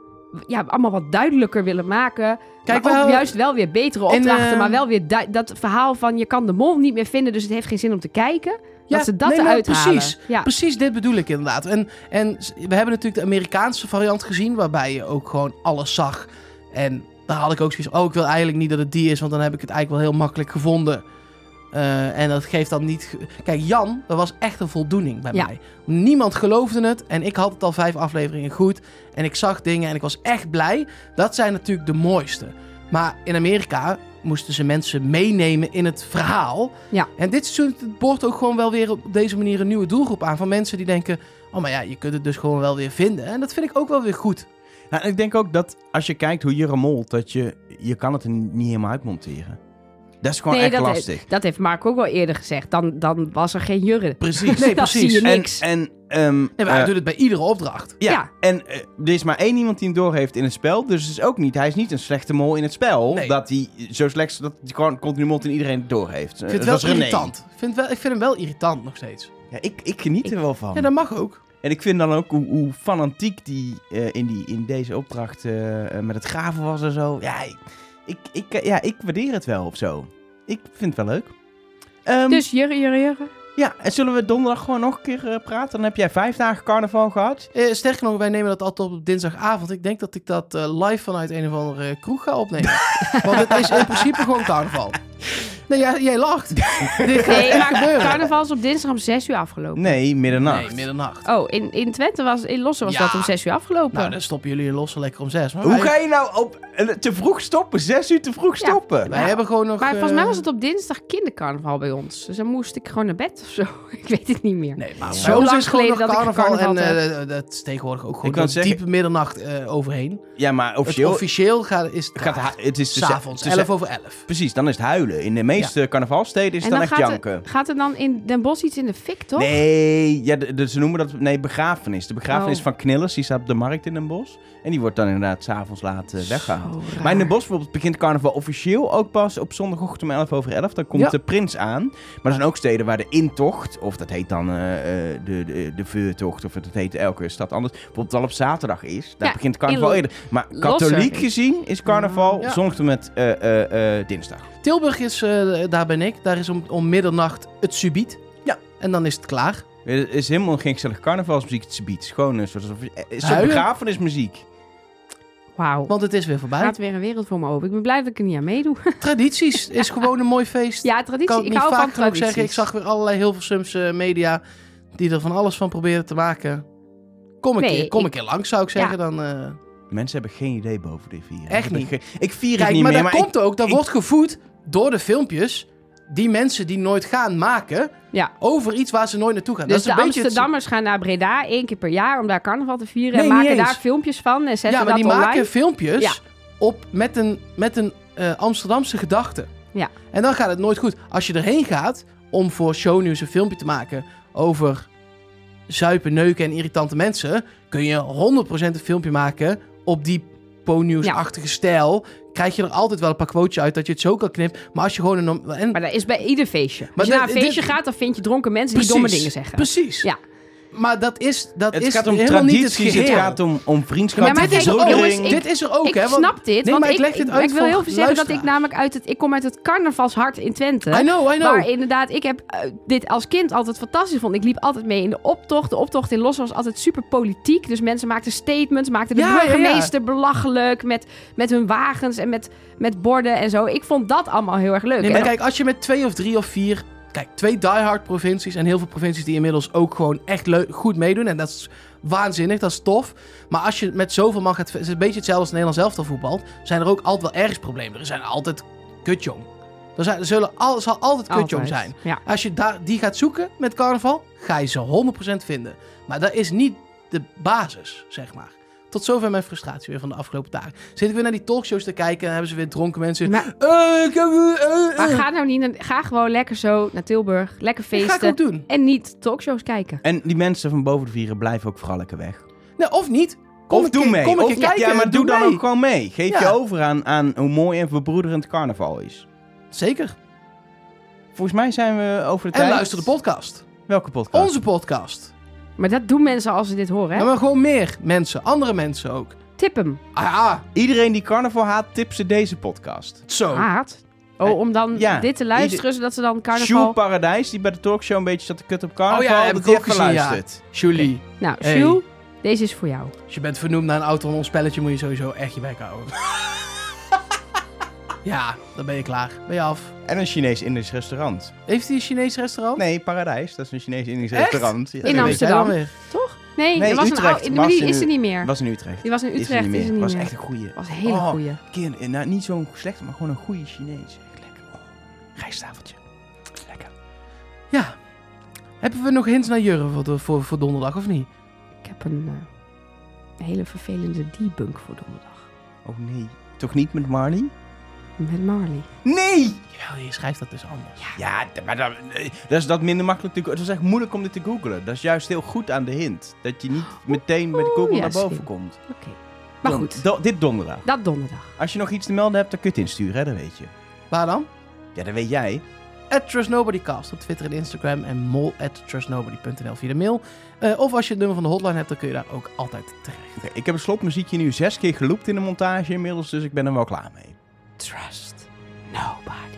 ja, allemaal wat duidelijker willen maken. Kijk, maar ook wel- juist wel weer betere En, opdrachten, eh, maar wel weer dat verhaal van je kan de mol niet meer vinden, dus het heeft geen zin om te kijken. Ja, dat ze dat nee, maar eruit halen. precies. Ja. Precies dit bedoel ik inderdaad. En, en we hebben natuurlijk de Amerikaanse variant gezien, waarbij je ook gewoon alles zag. En daar had ik ook zoiets van, oh, ik wil eigenlijk niet dat het die is, want dan heb ik het eigenlijk wel heel makkelijk gevonden. Eh, en dat geeft dan niet... Kijk, Jan, dat was echt een voldoening bij Ja. mij. Niemand geloofde het en ik had het al vijf afleveringen goed. En ik zag dingen en ik was echt blij. Dat zijn natuurlijk de mooiste. Maar in Amerika moesten ze mensen meenemen in het verhaal. Ja. En dit seizoen het boort ook gewoon wel weer op deze manier een nieuwe doelgroep aan. Van mensen die denken, oh maar ja, je kunt het dus gewoon wel weer vinden. En dat vind ik ook wel weer goed. Nou, ik denk ook dat als je kijkt hoe Jurre molt, dat je, je kan het er niet helemaal uitmonteren. Dat is gewoon Nee, echt dat, lastig. Heeft, dat heeft Mark ook wel eerder gezegd. Dan, dan was er geen jurre. Precies. Dan Nee, zie precies. je En, niks. en, ehm, Nee, maar hij eh, doet het bij iedere opdracht. ja, Ja. en eh, er is maar één iemand die hem doorheeft in het spel. Dus het is ook niet, hij is niet een slechte mol in het spel. Nee. Dat hij zo slecht dat hij gewoon continu mol in iedereen doorheeft. Ik vind het wel dat is René. irritant. Ik vind, wel, ik vind hem wel irritant nog steeds. Ja, ik, ik geniet er wel van. Ja, dat mag ook. En ik vind dan ook hoe, hoe fanatiek die, eh, in, die in deze opdracht eh, eh, met het graven was en zo. Ja ik, ik, eh, ja, ik waardeer het wel of zo. Ik vind het wel leuk. Ehm, Dus jurre, jurre, jurre. Ja, en zullen we donderdag gewoon nog een keer eh, praten? Dan heb jij vijf dagen carnaval gehad. Eh, sterker nog, wij nemen dat altijd op dinsdagavond. Ik denk dat ik dat eh, live vanuit een of andere kroeg ga opnemen. Want het is in principe gewoon carnaval. Nee, jij, jij lacht. Dit gaat Nee, echt maar gebeuren. carnaval is op dinsdag om 6 uur afgelopen. Nee, middernacht. Nee, middernacht. Oh, in, in Twente was, in Lossen was Ja. dat om 6 uur afgelopen. Nou, dan stoppen jullie lossen lekker om zes. Maar Hoe wij, ga je nou op eh, te vroeg stoppen? Zes uur te vroeg Ja. stoppen? wij hebben gewoon nog... maar volgens mij eh, was het op dinsdag kindercarnaval bij ons. Dus dan moest ik gewoon naar bed of zo. Ik weet het niet meer. Nee, maar Zo lang is gewoon geleden nog dat ik carnaval. carnaval en eh, dat is tegenwoordig ook gewoon kan door zeggen- diepe middernacht eh, overheen. Ja, maar Het officieel officieel gaat, is het gaat het is dus S'avonds, tussen- 11 over 11. Precies, dan is het huilen. In de meeste carnavalsteden is het dan dan echt gaat janken. er, gaat er dan in Den Bosch iets in de fik, toch? Nee, ja, de, de- ze noemen dat nee, begrafenis. De begrafenis Oh. van Knillers, die staat op de markt in Den Bosch. En die wordt dan inderdaad s'avonds laat eh, weggehaald. Maar in Den Bosch bijvoorbeeld begint carnaval officieel ook pas op zondagochtend om 11 over 11. Dan komt Ja. de prins aan. Maar er zijn ook steden waar de intocht, of dat heet dan eh, eh, de, de, de veurtocht, of het heet elke stad anders, bijvoorbeeld al op zaterdag is. Daar Ja, begint carnaval eerder. Maar katholiek gezien is carnaval zondag tot met dinsdag. Tilburg is, eh, daar ben ik. Daar is om, om middernacht het subiet. Ja. En dan is het klaar. Er is helemaal geen gezellig carnavalsmuziek. Het is iets gewoon een soort, een soort begrafenismuziek. Wauw. Want het is weer voorbij. Gaat weer een wereld voor me open. Ik ben blij dat ik er niet aan meedoe. Tradities is gewoon een mooi feest. Ja, traditie. kan het Ik niet hou vaak van genoeg tradities. zeggen. Ik zag weer allerlei Hilversumse media die er van alles van proberen te maken. Kom een, Nee, keer, kom ik- een keer langs, zou ik zeggen. Dan, eh, Mensen hebben geen idee boven dit vieren. Echt niet. Ik vier het Kijk, niet maar meer, dat maar komt ook. Dat ik- wordt gevoed door de filmpjes die mensen die nooit gaan maken Ja. over iets waar ze nooit naartoe gaan. Dus dat is de een het- Amsterdammers gaan naar Breda één keer per jaar om daar carnaval te vieren. Nee, en maken daar filmpjes van en zetten Ja, maar dat die online. maken filmpjes Ja. op met een, met een eh, Amsterdamse gedachte. Ja. En dan gaat het nooit goed. Als je erheen gaat om voor shownieuws een filmpje te maken over zuipen, neuken en irritante mensen, kun je 100% een filmpje maken op die po-nieuwsachtige stijl. Krijg je er altijd wel een paar quotejes uit dat je het zo kan knippen. Maar als je gewoon een... En, Maar dat is bij ieder feestje. Maar Als je naar een feestje dit- gaat, dan vind je dronken mensen die domme dingen zeggen. Precies. Ja. Maar dat is, dat Het is gaat om helemaal niet het tradities, het gaat om, om vriendschap, Ja, maar dit, is er ook, jongens, ik- dit is er ook, ik hè? want- snap dit, Nee, want maar ik ik, leg dit ik, uit ik wil heel veel zeggen dat ik namelijk uit het... Ik kom uit het carnavalshart in Twente. I know, I know. Waar inderdaad, ik heb eh, dit als kind altijd fantastisch vond. Ik liep altijd mee in de optocht. De optocht in Los was altijd super politiek. Dus mensen maakten statements, maakten de Ja, ja, ja. burgemeester belachelijk met, met hun wagens en met, met borden en zo. Ik vond dat allemaal heel erg leuk. Nee, maar En- kijk, als je met twee of drie of vier... Kijk, twee diehard provincies en heel veel provincies die inmiddels ook gewoon echt leuk, goed meedoen. En dat is waanzinnig, dat is tof. Maar als je met zoveel man gaat... Het is een beetje hetzelfde als Nederlands elftal voetbalt. Zijn er ook altijd wel ergens problemen. Er zijn altijd kutjong. Er, zijn, er zullen al, zal altijd kutjong zijn. Ja. Als je daar, die gaat zoeken met carnaval, ga je ze 100% vinden. Maar dat is niet de basis, zeg maar. Tot zover mijn frustratie weer van de afgelopen dagen. Zit ik weer naar die talkshows te kijken en hebben ze weer dronken mensen. Maar, Eh, ik heb, eh, eh, maar ga nou niet... Ga gewoon lekker zo naar Tilburg. Lekker ga ik feesten. ook doen. En niet talkshows kijken. En die mensen van boven de vieren blijven ook vooral lekker weg. Nee, of niet. Kom of doe keer- mee. Kom een Of, keer kijken ja, maar en doe dan mee. ook gewoon mee. Geef Ja. je over aan, aan hoe mooi en verbroederend carnaval is. Zeker. Volgens mij zijn we over de En tijd... luister de podcast. Welke podcast? Onze podcast. Maar dat doen mensen als ze dit horen, hè? Ja, maar gewoon meer mensen. Andere mensen ook. Tip hem. Ah ja, Iedereen die carnaval haat, tip ze deze podcast. zo. Haat. Oh, om dan Eh, Ja, dit te luisteren, zodat ze dan carnaval... Paradijs, die bij de talkshow een beetje zat te kutten op carnaval. Oh ja, heb ik ook ja. luistert. Julie, Nou, Hey. Jules, deze is voor jou. als je bent vernoemd naar een auto en ons spelletje, moet je sowieso echt je bek houden. ja, dan ben je klaar. Ben je af. En een Chinees-Indisch restaurant. Heeft hij een Chinees restaurant? Nee, Paradijs. Dat is een Chinees-Indisch Echt? restaurant. Ja, In Amsterdam. weer. Toch? Nee, Nee, was Utrecht een oude... Die is er niet meer. was in Utrecht. Die was in Is er Utrecht, niet is er meer. niet was meer. echt een goeie. was een hele Oh, goeie. Keer, nou, niet zo'n slechte, maar gewoon een goede Chinees. Echt lekker. Oh, rijstafeltje. Lekker. Ja. Hebben we nog hints naar Jurre voor, de- voor, voor donderdag of niet? Ik heb een eh, hele vervelende debunk voor donderdag. Oh nee. Toch niet met Marley? Met Marley. Nee! Ja, je schrijft dat dus anders. Ja, d- maar dat, eh, dat is dat minder makkelijk te go- Het is echt moeilijk om dit te googlen. Dat is juist heel goed aan de hint. Dat je niet meteen met de Google ja, naar boven slim. komt. Oké. Maar Don- goed, do- dit donderdag. dat donderdag. Als je nog iets te melden hebt, dan kun je het insturen, hè? dat weet je. Waar dan? Ja, dat weet jij. At TrustNobodyCast op Twitter en Instagram. En mol at trustnobody.nl via de mail. Eh, of als je het nummer van de hotline hebt, dan kun je daar ook altijd terecht. Oké, ik heb een slotmuziekje nu zes keer geloopt in de montage inmiddels, dus ik ben er wel klaar mee. Trust nobody.